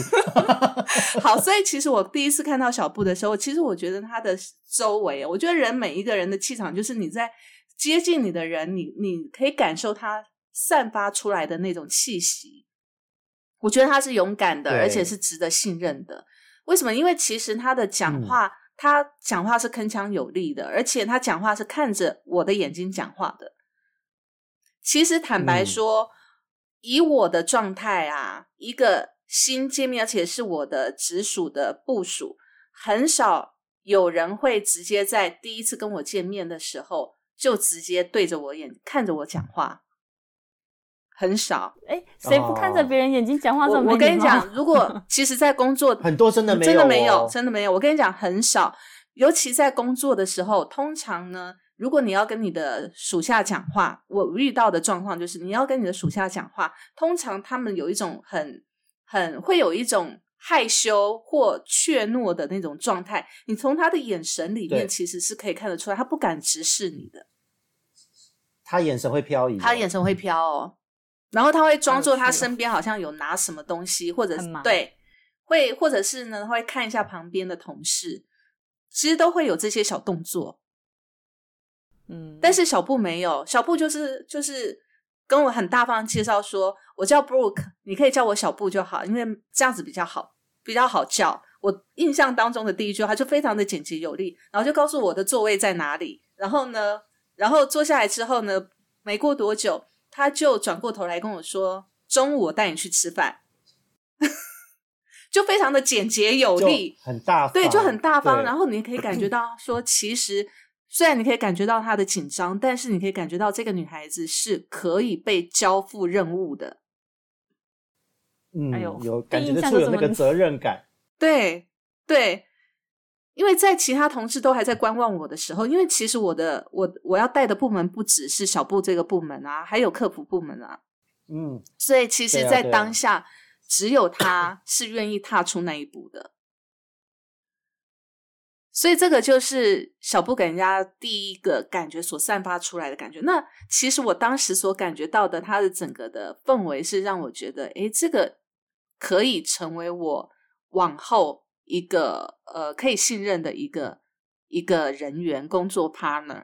好，所以其实我第一次看到小布的时候，其实我觉得他的周围，我觉得人每一个人的气场，就是你在接近你的人，你你可以感受他散发出来的那种气息。我觉得他是勇敢的，而且是值得信任的。为什么？因为其实他的讲话，他讲话是铿锵有力的，而且他讲话是看着我的眼睛讲话的。其实坦白说。以我的状态啊，一个新见面，而且是我的直属的部署，很少有人会直接在第一次跟我见面的时候就直接对着我眼看着我讲话，很少。哎，谁不看着别人眼睛讲话？我我跟你讲，如果 其实，在工作很多真的没有，真的没有，真的没有。我跟你讲，很少，尤其在工作的时候，通常呢。如果你要跟你的属下讲话，我遇到的状况就是，你要跟你的属下讲话，通常他们有一种很很会有一种害羞或怯懦的那种状态，你从他的眼神里面其实是可以看得出来，他不敢直视你的，他眼神会飘移，他眼神会飘哦，然后他会装作他身边好像有拿什么东西，或者是对，会或者是呢会看一下旁边的同事，其实都会有这些小动作。嗯，但是小布没有，小布就是就是跟我很大方介绍说，我叫 Brooke，你可以叫我小布就好，因为这样子比较好，比较好叫。我印象当中的第一句话就非常的简洁有力，然后就告诉我的座位在哪里，然后呢，然后坐下来之后呢，没过多久，他就转过头来跟我说，中午我带你去吃饭，就非常的简洁有力，很大方，对，就很大方，然后你可以感觉到说，其实。虽然你可以感觉到她的紧张，但是你可以感觉到这个女孩子是可以被交付任务的。嗯，有感觉得出有那个责任感。对对，因为在其他同事都还在观望我的时候，因为其实我的我我要带的部门不只是小布这个部门啊，还有客服部门啊。嗯，所以其实，在当下，只有他是愿意踏出那一步的。所以这个就是小布给人家第一个感觉所散发出来的感觉。那其实我当时所感觉到的，他的整个的氛围是让我觉得，哎，这个可以成为我往后一个呃可以信任的一个一个人员工作 partner。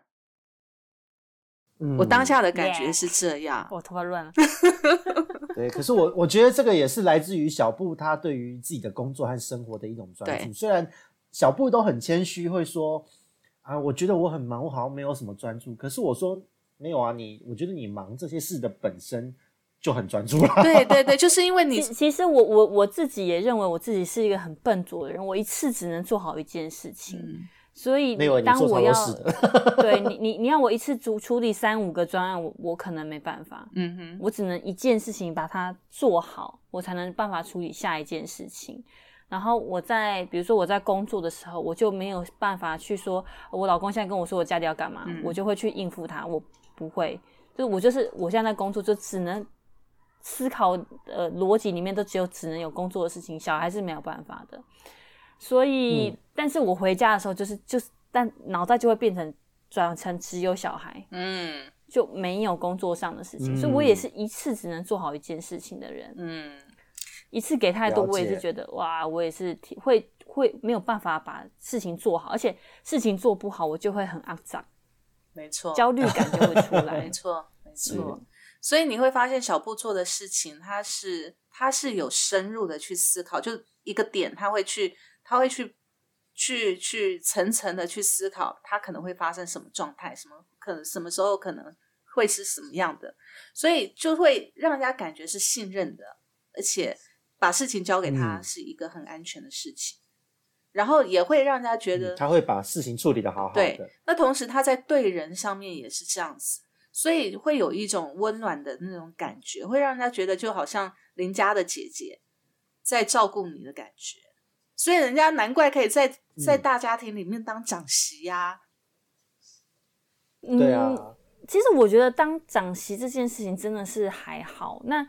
嗯，我当下的感觉是这样。我头发乱了。对，可是我我觉得这个也是来自于小布他对于自己的工作和生活的一种专注，虽然。小布都很谦虚，会说啊，我觉得我很忙，我好像没有什么专注。可是我说没有啊，你我觉得你忙这些事的本身就很专注了。对对对，就是因为你。其实我我我自己也认为我自己是一个很笨拙的人，我一次只能做好一件事情。所以当我要对你你你要我一次处处理三五个专案，我我可能没办法。嗯哼，我只能一件事情把它做好，我才能办法处理下一件事情。然后我在，比如说我在工作的时候，我就没有办法去说，我老公现在跟我说我家里要干嘛，我就会去应付他。我不会，就我就是我现在在工作，就只能思考呃逻辑里面都只有只能有工作的事情，小孩是没有办法的。所以，但是我回家的时候，就是就是，但脑袋就会变成转成只有小孩，嗯，就没有工作上的事情。所以我也是一次只能做好一件事情的人，嗯，一次给太多，我也是觉得哇，我也是会会没有办法把事情做好，而且事情做不好，我就会很肮脏，没错，焦虑感就会出来，没错，没错。所以你会发现，小布做的事情，他是他是有深入的去思考，就一个点，他会去。他会去去去层层的去思考，他可能会发生什么状态，什么可能什么时候可能会是什么样的，所以就会让人家感觉是信任的，而且把事情交给他是一个很安全的事情，然后也会让人家觉得他会把事情处理的好好的。那同时他在对人上面也是这样子，所以会有一种温暖的那种感觉，会让人家觉得就好像邻家的姐姐在照顾你的感觉。所以人家难怪可以在在大家庭里面当长媳呀。对啊，其实我觉得当长媳这件事情真的是还好。那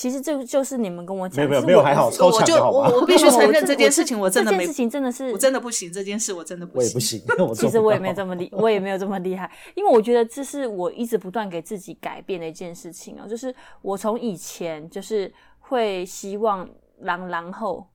其实这就是你们跟我讲，没有没有还好，超强的好我我必须承认这件事情，我真的没事情真的是我真的不行，这件事我真的不行，我也不行。其实我也没有这么厉，我也没有这么厉害，因为我觉得这是我一直不断给自己改变的一件事情哦。就是我从以前就是会希望狼狼后。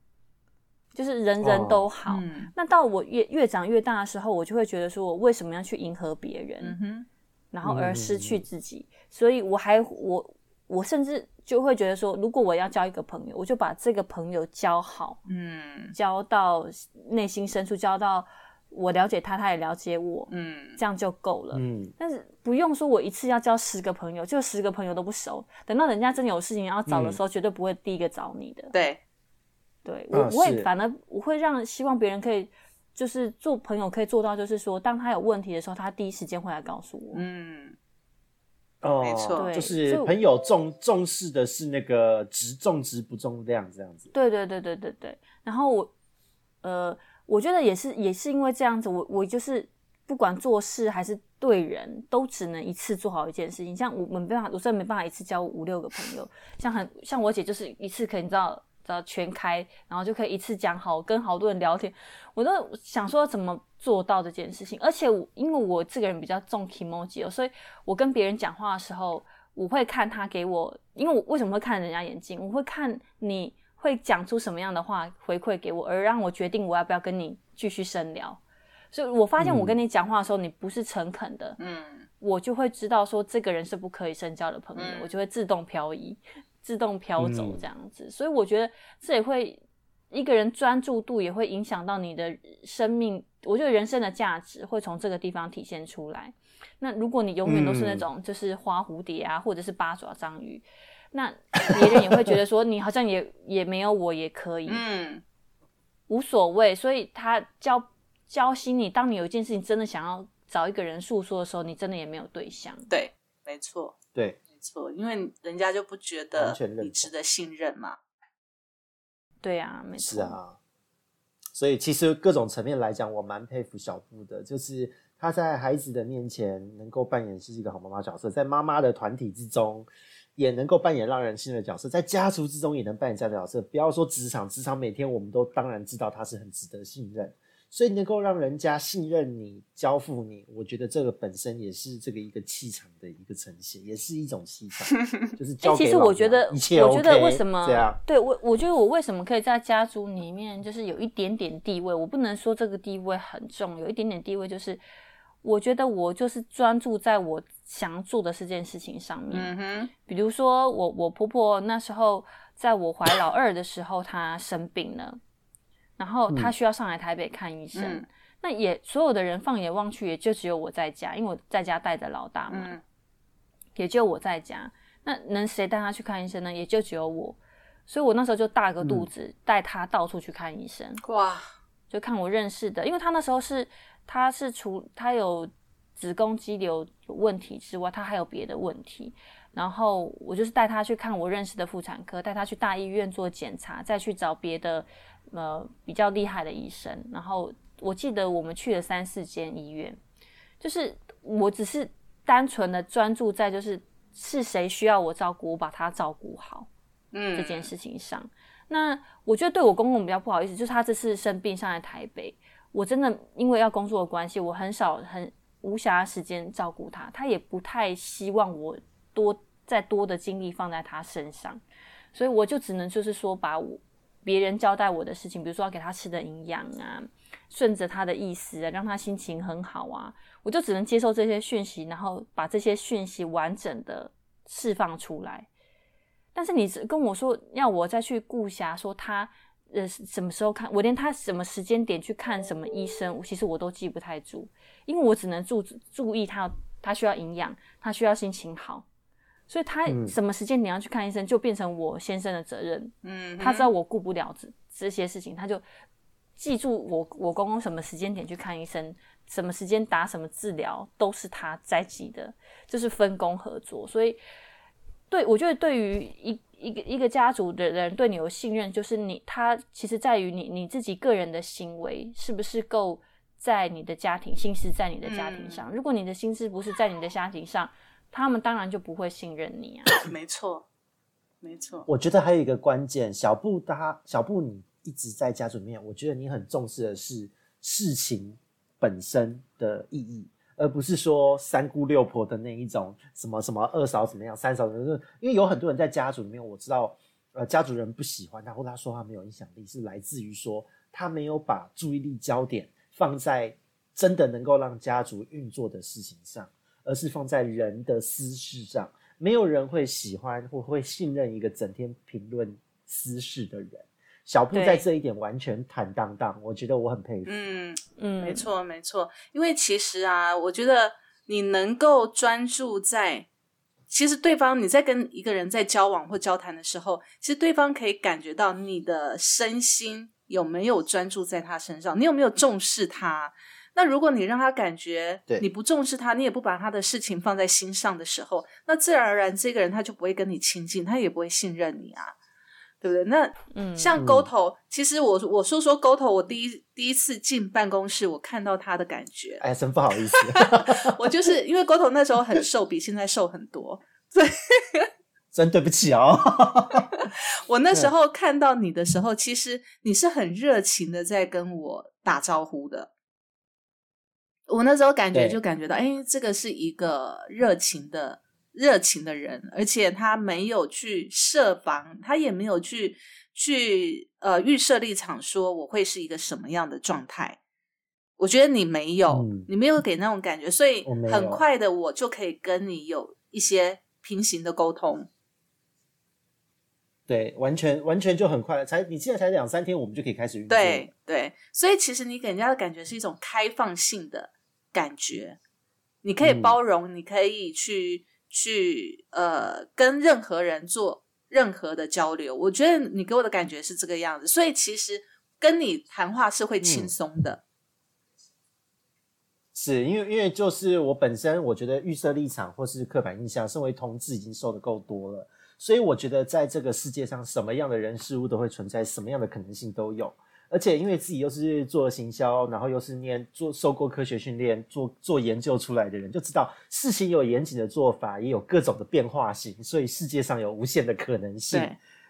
就是人人都好，那到我越越长越大的时候，我就会觉得说，我为什么要去迎合别人，然后而失去自己？所以我还我我甚至就会觉得说，如果我要交一个朋友，我就把这个朋友交好，嗯，交到内心深处，交到我了解他，他也了解我，嗯，这样就够了，嗯。但是不用说我一次要交十个朋友，就十个朋友都不熟，等到人家真的有事情要找的时候，绝对不会第一个找你的，对。对我，不会反而我会让希望别人可以，就是做朋友可以做到，就是说，当他有问题的时候，他第一时间会来告诉我。嗯，哦，没错，就是朋友重重视的是那个值重值不重量这样子。对对对对对对。然后我，呃，我觉得也是也是因为这样子，我我就是不管做事还是对人都只能一次做好一件事情。像我没办法，我真的没办法一次交五六个朋友。像很像我姐，就是一次可以你知道。要全开，然后就可以一次讲好，跟好多人聊天。我都想说怎么做到这件事情。而且我因为我这个人比较重 emoji 哦，所以我跟别人讲话的时候，我会看他给我，因为我为什么会看人家眼睛？我会看你会讲出什么样的话回馈给我，而让我决定我要不要跟你继续深聊。所以我发现我跟你讲话的时候，你不是诚恳的，嗯，我就会知道说这个人是不可以深交的朋友，我就会自动漂移。自动飘走这样子，所以我觉得这也会一个人专注度也会影响到你的生命。我觉得人生的价值会从这个地方体现出来。那如果你永远都是那种就是花蝴蝶啊，或者是八爪章鱼，那别人也会觉得说你好像也也没有我也可以，嗯，无所谓。所以他教教心你，当你有一件事情真的想要找一个人诉说的时候，你真的也没有对象。对，没错，对。没错，因为人家就不觉得你值得信任嘛。对呀，没错。是啊，所以其实各种层面来讲，我蛮佩服小布的，就是他在孩子的面前能够扮演是一个好妈妈角色，在妈妈的团体之中也能够扮演让人信任的角色，在家族之中也能扮演这样的角色。不要说职场，职场每天我们都当然知道他是很值得信任。所以能够让人家信任你、交付你，我觉得这个本身也是这个一个气场的一个呈现，也是一种气场。就是交其实我觉得，我觉得为什么这样？对我，我觉得我为什么可以在家族里面就是有一点点地位？我不能说这个地位很重，有一点点地位，就是我觉得我就是专注在我想要做的这件事情上面。嗯哼，比如说我我婆婆那时候在我怀老二的时候，她生病了。然后他需要上来台北看医生，那也所有的人放眼望去，也就只有我在家，因为我在家带着老大嘛，也就我在家。那能谁带他去看医生呢？也就只有我，所以我那时候就大个肚子带他到处去看医生。哇，就看我认识的，因为他那时候是他是除他有子宫肌瘤有问题之外，他还有别的问题。然后我就是带他去看我认识的妇产科，带他去大医院做检查，再去找别的。呃，比较厉害的医生，然后我记得我们去了三四间医院，就是我只是单纯的专注在就是是谁需要我照顾，我把他照顾好。嗯，这件事情上，那我觉得对我公公比较不好意思，就是他这次生病上来台北，我真的因为要工作的关系，我很少很无暇时间照顾他，他也不太希望我多再多的精力放在他身上，所以我就只能就是说把我别人交代我的事情，比如说要给他吃的营养啊，顺着他的意思啊，让他心情很好啊，我就只能接受这些讯息，然后把这些讯息完整的释放出来。但是你只跟我说要我再去顾暇，说他呃什么时候看，我连他什么时间点去看什么医生，其实我都记不太住，因为我只能注注意他他需要营养，他需要心情好，所以他什么时间你要去看医生，就变成我先生的责任。嗯，他知道我顾不了这这些事情，他就记住我我公公什么时间点去看医生，什么时间打什么治疗，都是他在记的，就是分工合作，所以。对，我觉得对于一一个一个家族的人对你有信任，就是你他其实在于你你自己个人的行为是不是够在你的家庭心思在你的家庭上。如果你的心思不是在你的家庭上，他们当然就不会信任你啊。没错，没错。我觉得还有一个关键，小布他小布你一直在家族里面，我觉得你很重视的是事情本身的意义。而不是说三姑六婆的那一种什么什么二嫂怎么样，三嫂怎么样？因为有很多人在家族里面，我知道，呃，家族人不喜欢他，或他说话没有影响力，是来自于说他没有把注意力焦点放在真的能够让家族运作的事情上，而是放在人的私事上。没有人会喜欢或会信任一个整天评论私事的人。小布在这一点完全坦荡荡，我觉得我很佩服。嗯嗯，没错没错，因为其实啊，我觉得你能够专注在，其实对方你在跟一个人在交往或交谈的时候，其实对方可以感觉到你的身心有没有专注在他身上，你有没有重视他。那如果你让他感觉你不重视他，你也不把他的事情放在心上的时候，那自然而然这个人他就不会跟你亲近，他也不会信任你啊。对不对？那嗯，像沟头，其实我我说说沟头，我第一第一次进办公室，我看到他的感觉，哎，真不好意思，我就是因为沟头那时候很瘦，比现在瘦很多，对，真对不起哦。我那时候看到你的时候，其实你是很热情的在跟我打招呼的，我那时候感觉就感觉到，哎，这个是一个热情的。热情的人，而且他没有去设防，他也没有去去呃预设立场，说我会是一个什么样的状态。我觉得你没有，你没有给那种感觉，所以很快的我就可以跟你有一些平行的沟通。对，完全完全就很快，才你现在才两三天，我们就可以开始运作。对对，所以其实你给人家的感觉是一种开放性的感觉，你可以包容，你可以去。去呃跟任何人做任何的交流，我觉得你给我的感觉是这个样子，所以其实跟你谈话是会轻松的。是因为因为就是我本身我觉得预设立场或是刻板印象，身为同志已经受的够多了，所以我觉得在这个世界上，什么样的人事物都会存在，什么样的可能性都有。而且因为自己又是做行销，然后又是念做受过科学训练、做做研究出来的人，就知道事情有严谨的做法，也有各种的变化性，所以世界上有无限的可能性。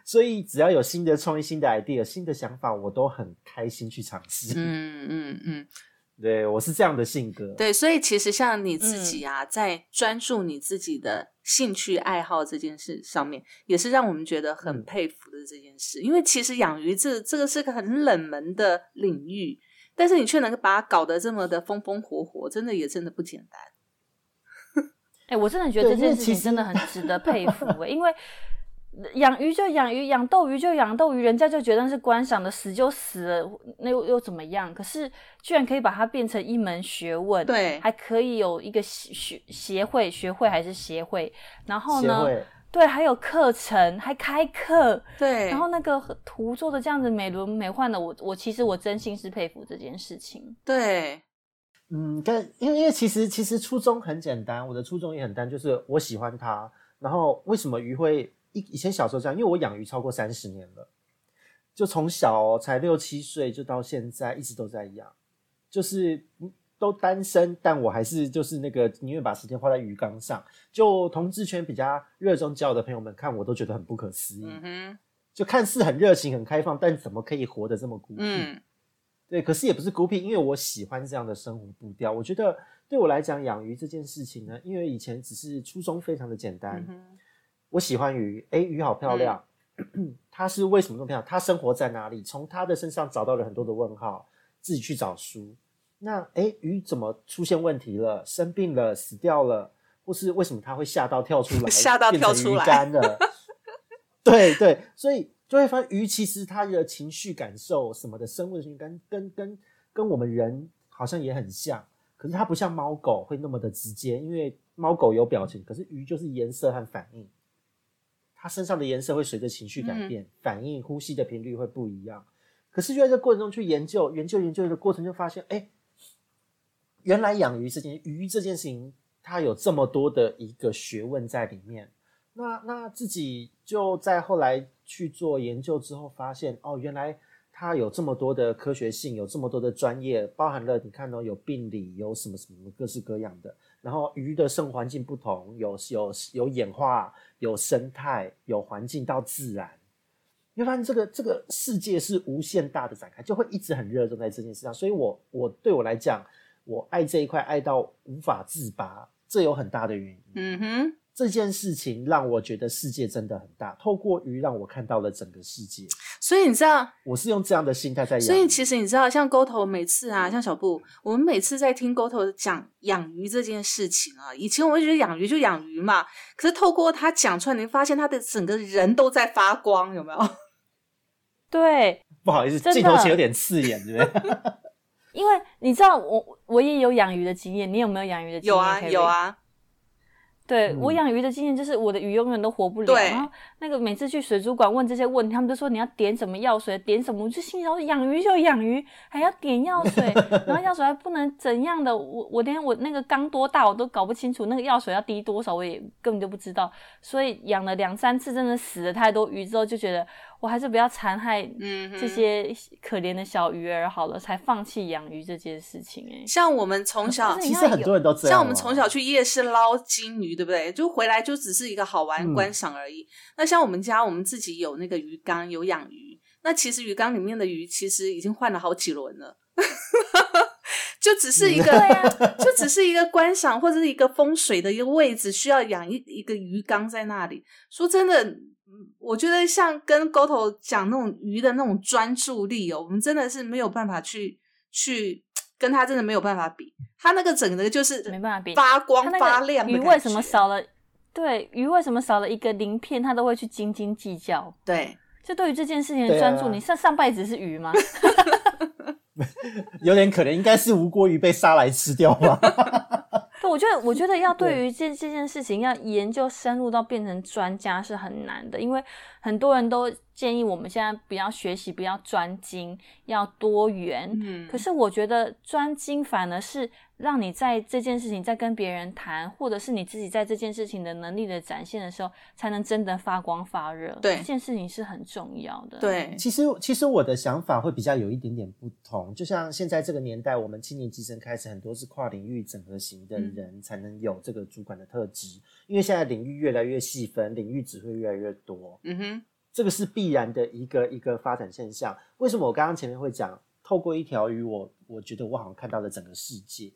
所以只要有新的创意、新的 idea、新的想法，我都很开心去尝试。嗯嗯嗯。对，我是这样的性格。对，所以其实像你自己啊，在专注你自己的兴趣爱好这件事上面，也是让我们觉得很佩服的这件事。因为其实养鱼这这个是个很冷门的领域，但是你却能够把它搞得这么的风风火火，真的也真的不简单。哎，我真的觉得这件事情真的很值得佩服哎，因为。养鱼就养鱼，养斗鱼就养斗鱼，人家就觉得是观赏的，死就死了，那又又怎么样？可是居然可以把它变成一门学问，对，还可以有一个学协会，学会还是协会，然后呢，对，还有课程，还开课，对，然后那个图做的这样子美轮美奂的，我我其实我真心是佩服这件事情，对，嗯，但因为因为其实其实初衷很简单，我的初衷也很单，就是我喜欢它，然后为什么鱼会？以以前小时候这样，因为我养鱼超过三十年了，就从小才六七岁就到现在一直都在养，就是都单身，但我还是就是那个宁愿把时间花在鱼缸上。就同志圈比较热衷交友的朋友们看我都觉得很不可思议。嗯就看似很热情、很开放，但怎么可以活得这么孤僻？嗯对，可是也不是孤僻，因为我喜欢这样的生活步调。我觉得对我来讲，养鱼这件事情呢，因为以前只是初衷非常的简单，嗯我喜欢鱼，哎，鱼好漂亮，它是为什么这么漂亮？它生活在哪里？从它的身上找到了很多的问号，自己去找书。那诶，鱼怎么出现问题了？生病了，死掉了，或是为什么它会吓到跳出来？吓到跳出来鱼干了？对对，所以就会发现鱼其实它的情绪感受什么的生物的情绪跟跟跟跟我们人好像也很像，可是它不像猫狗会那么的直接，因为猫狗有表情，可是鱼就是颜色和反应，它身上的颜色会随着情绪改变，反应呼吸的频率会不一样。可是就在这过程中去研究研究研究的过程，就发现，哎，原来养鱼这件鱼这件事情，它有这么多的一个学问在里面。那那自己就在后来去做研究之后，发现哦，原来它有这么多的科学性，有这么多的专业，包含了你看哦，有病理，有什么什么各式各样的。然后鱼的生活环境不同，有有有演化，有生态，有环境到自然。你会发现这个这个世界是无限大的展开，就会一直很热衷在这件事上。所以我我对我来讲，我爱这一块爱到无法自拔，这有很大的原因。嗯哼，这件事情让我觉得世界真的很大，透过鱼让我看到了整个世界。所以你知道，我是用这样的心态在养。所以其实你知道，像沟头每次啊，像小布，我们每次在听沟头讲养鱼这件事情啊，以前我会觉得养鱼就养鱼嘛，可是透过他讲出来，你发现他的整个人都在发光，有没有？对，不好意思，镜头前有点刺眼，对不对？因为你知道我我也有养鱼的经验，你有没有养鱼的经验？有啊，有。啊，对、嗯我养鱼的经验就是我的鱼永远都活不了。然后那个每次去水族馆问这些问题，他们都说你要点什么药水，点什么，我就心想说养鱼就养鱼，还要点药水，然后药水还不能怎样的，我我连我那个缸多大我都搞不清楚，那个药水要滴多少我也根本就不知道。所以养了两三次，真的死了太多鱼之后，就觉得我还是不要残害这些可怜的小鱼儿好了，才放弃养鱼这件事情、欸。像我们从小其实很多人都这样、像我们从小去夜市捞金鱼，对不对？就回来就只是一个好玩嗯观赏而已。那像我们家，我们自己有那个鱼缸，有养鱼。那其实鱼缸里面的鱼，其实已经换了好几轮了。就只是一个，对啊就只是一个观赏或者是一个风水的一个位置，需要养一一个鱼缸在那里。说真的，嗯我觉得像跟沟头讲那种鱼的那种专注力哦，我们真的是没有办法去去跟他真的没有办法比。他那个整个就是没办法比发光发亮鱼为什么少了？对，鱼为什么少了一个鳞片，他都会去斤斤计较。对，就对于这件事情的专注，你上上辈子是鱼吗？有点可能应该是吴锅鱼被杀来吃掉吧。对，我觉得，我觉得要对于这这件事情要研究深入到变成专家是很难的，因为很多人都建议我们现在不要学习，不要专精，要多元。嗯可是我觉得专精反而是让你在这件事情在跟别人谈，或者是你自己在这件事情的能力的展现的时候，才能真的发光发热。对这件事情是很重要的。对其实，其实我的想法会比较有一点点不同。就像现在这个年代，我们七年级生开始很多是跨领域整合型的人才能有这个主管的特质，因为现在领域越来越细分，领域只会越来越多。嗯哼，这个是必然的一个一个发展现象。为什么我刚刚前面会讲，透过一条鱼，我我觉得我好像看到了整个世界。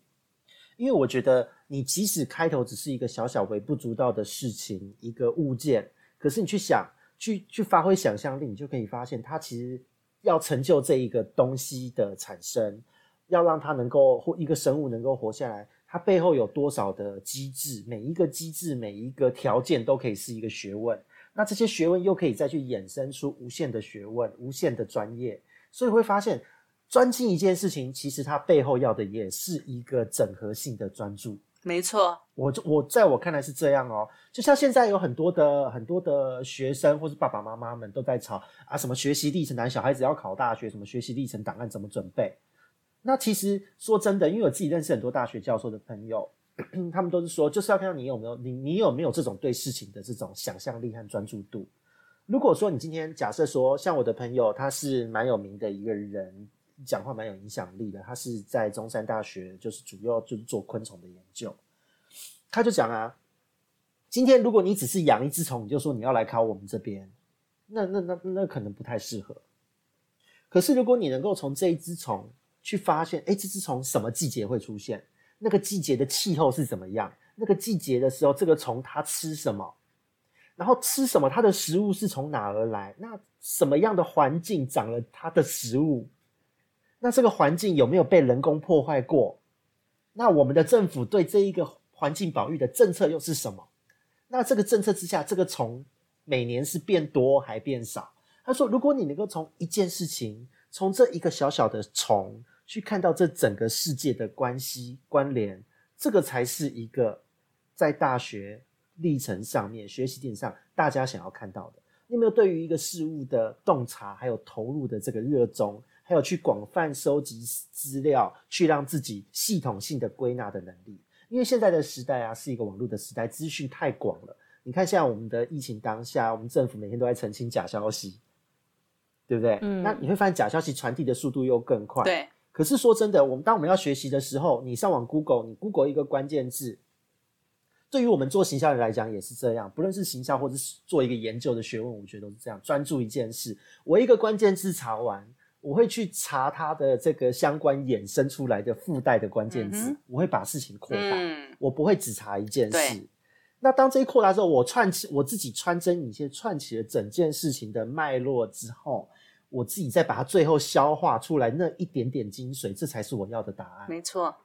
因为我觉得你即使开头只是一个小小微不足道的事情，一个物件，可是你去想，去去发挥想象力，你就可以发现它其实要成就这一个东西的产生，要让它能够或一个生物能够活下来，它背后有多少的机制，每一个机制每一个条件都可以是一个学问。那这些学问又可以再去衍生出无限的学问、无限的专业，所以会发现，专精一件事情，其实它背后要的也是一个整合性的专注。没错，我就我在我看来是这样哦，就像现在有很多的很多的学生或是爸爸妈妈们都在吵啊，什么学习历程难，小孩子要考大学，什么学习历程档案怎么准备？那其实说真的，因为我自己认识很多大学教授的朋友，他们都是说，就是要看到你有没有你你有没有这种对事情的这种想象力和专注度。如果说你今天假设说，像我的朋友，他是蛮有名的一个人，讲话蛮有影响力的。他是在中山大学，就是主要就是做昆虫的研究。他就讲啊，今天如果你只是养一只虫，你就说你要来考我们这边，那那那那可能不太适合。可是如果你能够从这一只虫去发现，哎，这只虫什么季节会出现？那个季节的气候是怎么样？那个季节的时候，这个虫它吃什么？然后吃什么？它的食物是从哪而来？那什么样的环境长了它的食物？那这个环境有没有被人工破坏过？那我们的政府对这一个环境保育的政策又是什么？那这个政策之下，这个虫每年是变多还变少？他说，如果你能够从一件事情，从这一个小小的虫去看到这整个世界的关系关联，这个才是一个在大学。历程上面，学习点上，大家想要看到的，你有没有对于一个事物的洞察，还有投入的这个热衷，还有去广泛收集资料，去让自己系统性的归纳的能力？因为现在的时代啊，是一个网络的时代，资讯太广了。你看，现在我们的疫情当下，我们政府每天都在澄清假消息，对不对？嗯。那你会发现假消息传递的速度又更快。对。可是说真的，我们当我们要学习的时候，你上网 Google，你 Google 一个关键字。对于我们做行销人来讲也是这样，不论是行销或者是做一个研究的学问，我觉得都是这样。专注一件事，我一个关键字查完，我会去查它的这个相关衍生出来的附带的关键字，我会把事情扩大，我不会只查一件事。那当这一扩大之后，我串起我自己穿针引线，串起了整件事情的脉络之后，我自己再把它最后消化出来那一点点精髓，这才是我要的答案。没错。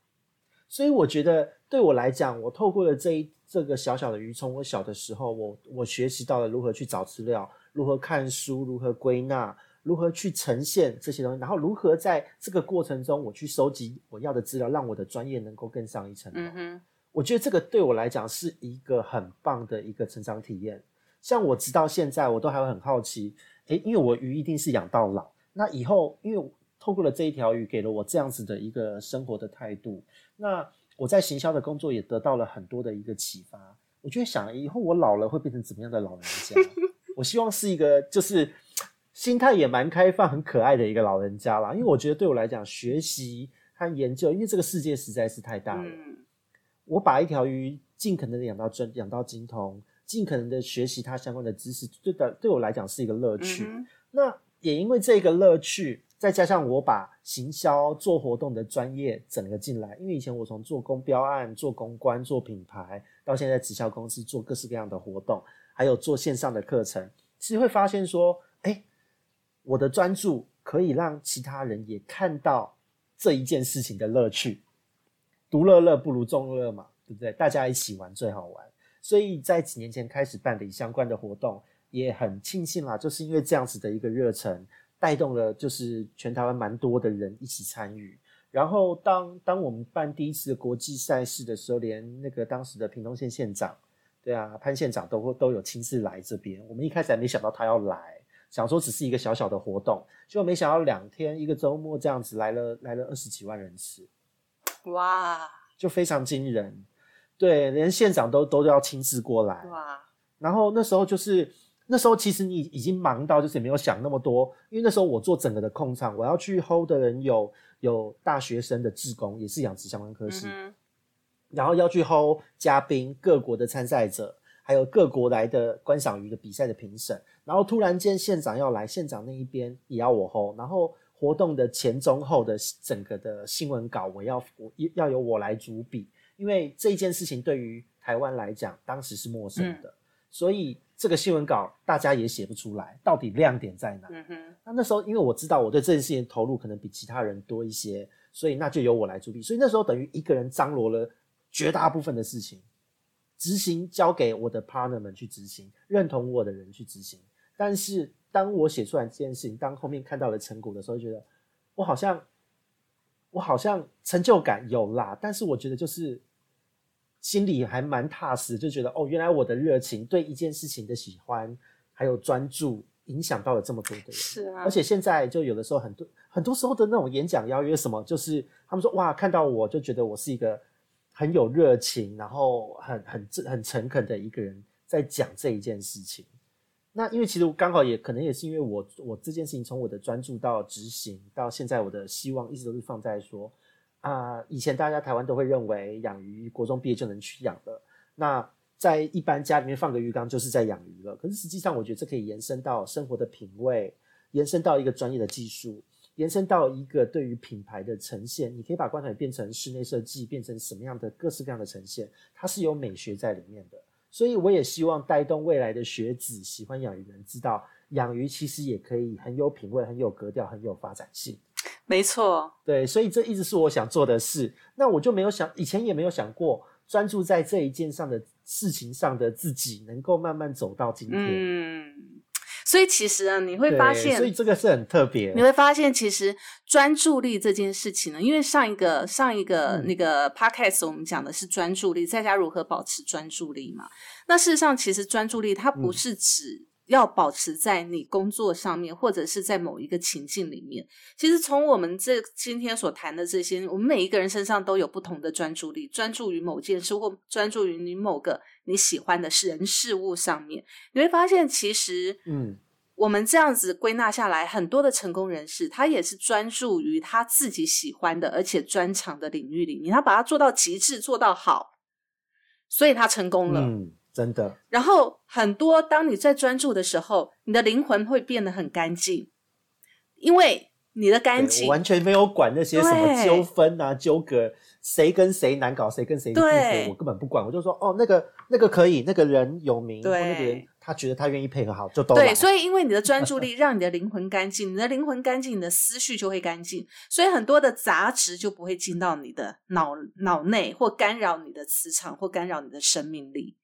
所以我觉得对我来讲，我透过了这一这个小小的鱼，从我小的时候，我我学习到了如何去找资料，如何看书，如何归纳，如何去呈现这些东西，然后如何在这个过程中，我去收集我要的资料，让我的专业能够更上一层楼。嗯哼，我觉得这个对我来讲是一个很棒的一个成长体验。像我直到现在，我都还会很好奇，诶，因为我鱼一定是养到老，那以后因为透过了这一条鱼，给了我这样子的一个生活的态度。那我在行销的工作也得到了很多的一个启发。我就会想，以后我老了会变成怎么样的老人家？我希望是一个就是心态也蛮开放、很可爱的一个老人家啦。因为我觉得对我来讲，学习和研究，因为这个世界实在是太大了。我把一条鱼尽可能的养到真，养到精通，尽可能的学习它相关的知识，对的，对我来讲是一个乐趣。那也因为这个乐趣。再加上我把行销做活动的专业整了进来，因为以前我从做公标案、做公关、做品牌，到现在直销公司做各式各样的活动，还有做线上的课程，其实会发现说，哎，我的专注可以让其他人也看到这一件事情的乐趣。独乐乐不如众乐嘛，对不对？大家一起玩最好玩。所以在几年前开始办理相关的活动，也很庆幸啦，就是因为这样子的一个热忱。带动了就是全台湾蛮多的人一起参与，然后当当我们办第一次的国际赛事的时候，连那个当时的屏东县县长，对啊潘县长都都有亲自来这边。我们一开始还没想到他要来，想说只是一个小小的活动，结果没想到两天一个周末这样子来了来了二十几万人次，哇，就非常惊人。对，连县长都都要亲自过来，哇，然后那时候就是。那时候其实你已经忙到，就是也没有想那么多，因为那时候我做整个的控场，我要去 hold 的人有有大学生的志工，也是养殖相关科系，然后要去 hold 嘉宾、各国的参赛者，还有各国来的观赏鱼的比赛的评审，然后突然间县长要来，县长那一边也要我 hold，然后活动的前中后的整个的新闻稿，我要我要由我来主笔，因为这一件事情对于台湾来讲，当时是陌生的，所以。这个新闻稿大家也写不出来，到底亮点在哪？那那时候因为我知道我对这件事情投入可能比其他人多一些，所以那就由我来主笔。所以那时候等于一个人张罗了绝大部分的事情，执行交给我的 partner 们去执行，认同我的人去执行。但是当我写出来这件事情，当后面看到了成果的时候，觉得我好像我好像成就感有啦，但是我觉得就是。心里还蛮踏实，就觉得哦，原来我的热情、对一件事情的喜欢，还有专注，影响到了这么多的人。是啊，而且现在就有的时候，很多很多时候的那种演讲邀约什么，就是他们说哇，看到我就觉得我是一个很有热情，然后很很很诚恳的一个人，在讲这一件事情。那因为其实刚好也可能也是因为我我这件事情从我的专注到执行到现在，我的希望一直都是放在说啊，以前大家台湾都会认为养鱼国中毕业就能去养了，那在一般家里面放个鱼缸就是在养鱼了。可是实际上，我觉得这可以延伸到生活的品味，延伸到一个专业的技术，延伸到一个对于品牌的呈现。你可以把观水变成室内设计，变成什么样的各式各样的呈现，它是有美学在里面的。所以我也希望带动未来的学子喜欢养鱼的人，知道养鱼其实也可以很有品味、很有格调、很有发展性。没错，对，所以这一直是我想做的事。那我就没有想，以前也没有想过专注在这一件上的事情上的自己，能够慢慢走到今天。嗯。所以其实啊，你会发现，所以这个是很特别。你会发现，其实专注力这件事情呢，因为上一个上一个那个 podcast 我们讲的是专注力，在家如何保持专注力嘛？那事实上，其实专注力它不是指要保持在你工作上面，或者是在某一个情境里面。其实从我们这今天所谈的这些，我们每一个人身上都有不同的专注力，专注于某件事，或专注于你某个。你喜欢的是人事物上面，你会发现，其实，嗯，我们这样子归纳下来，很多的成功人士，他也是专注于他自己喜欢的，而且专长的领域里面，他把它做到极致，做到好，所以他成功了。嗯，真的。然后，很多当你在专注的时候，你的灵魂会变得很干净，因为你的干净完全没有管那些什么纠纷啊、纠葛。谁跟谁难搞，谁跟谁不合，我根本不管。我就说，哦，那个那个可以，那个人有名，对那个人他觉得他愿意配合好，就都对。所以，因为你的专注力，让你的灵魂干净，你的灵魂干净，你的思绪就会干净，所以很多的杂质就不会进到你的脑脑内，或干扰你的磁场，或干扰你的生命力。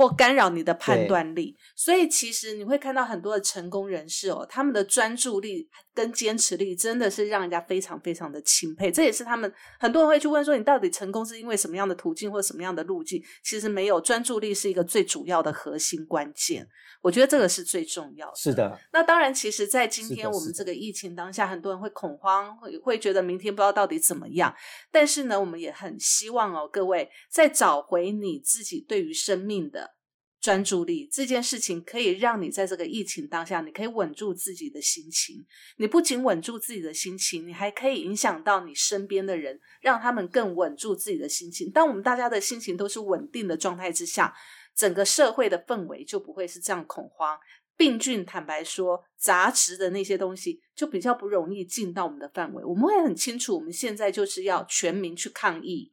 或干扰你的判断力，所以其实你会看到很多的成功人士哦，他们的专注力跟坚持力真的是让人家非常非常的钦佩。这也是他们很多人会去问说，你到底成功是因为什么样的途径或什么样的路径？其实没有，专注力是一个最主要的核心关键。我觉得这个是最重要的。是的。那当然，其实，在今天我们这个疫情当下，很多人会恐慌，会会觉得明天不知道到底怎么样。但是呢，我们也很希望哦，各位在找回你自己对于生命的专注力。这件事情可以让你在这个疫情当下，你可以稳住自己的心情。你不仅稳住自己的心情，你还可以影响到你身边的人，让他们更稳住自己的心情。当我们大家的心情都是稳定的状态之下。整个社会的氛围就不会是这样恐慌，病菌坦白说，杂质的那些东西就比较不容易进到我们的范围。我们会很清楚，我们现在就是要全民去抗疫，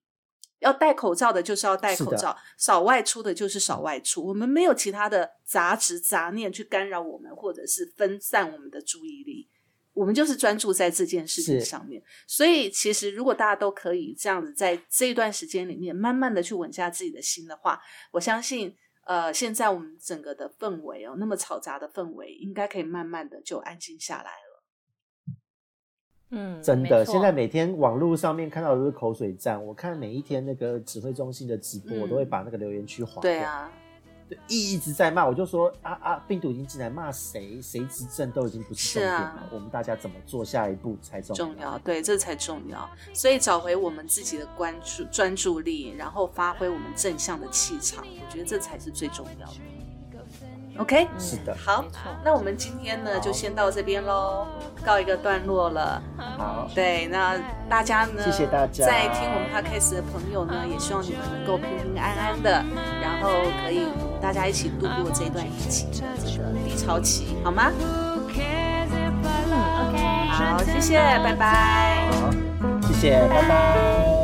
要戴口罩的就是要戴口罩，少外出的就是少外出。我们没有其他的杂质杂念去干扰我们，或者是分散我们的注意力。我们就是专注在这件事情上面，所以其实如果大家都可以这样子，在这一段时间里面，慢慢的去稳下自己的心的话，我相信，呃，现在我们整个的氛围哦，那么嘈杂的氛围，应该可以慢慢的就安静下来了。嗯，真的，现在每天网络上面看到的都是口水战，我看每一天那个指挥中心的直播，我都会把那个留言区划对啊。一一直在骂，我就说啊啊，病毒已经进来，骂谁谁执政都已经不是重点了。我们大家怎么做下一步才重要？重要，对，这才重要。所以找回我们自己的关注、专注力，然后发挥我们正向的气场，我觉得这才是最重要的。OK，是的，好，那我们今天呢就先到这边喽，告一个段落了。好，对，那大家呢，谢谢大家，在听我们 Podcast 的朋友呢，也希望你们能够平平安安的，然后可以大家一起度过这段疫情的这个低潮期，好吗？嗯，OK，好，谢谢，拜拜。好，谢谢，拜拜。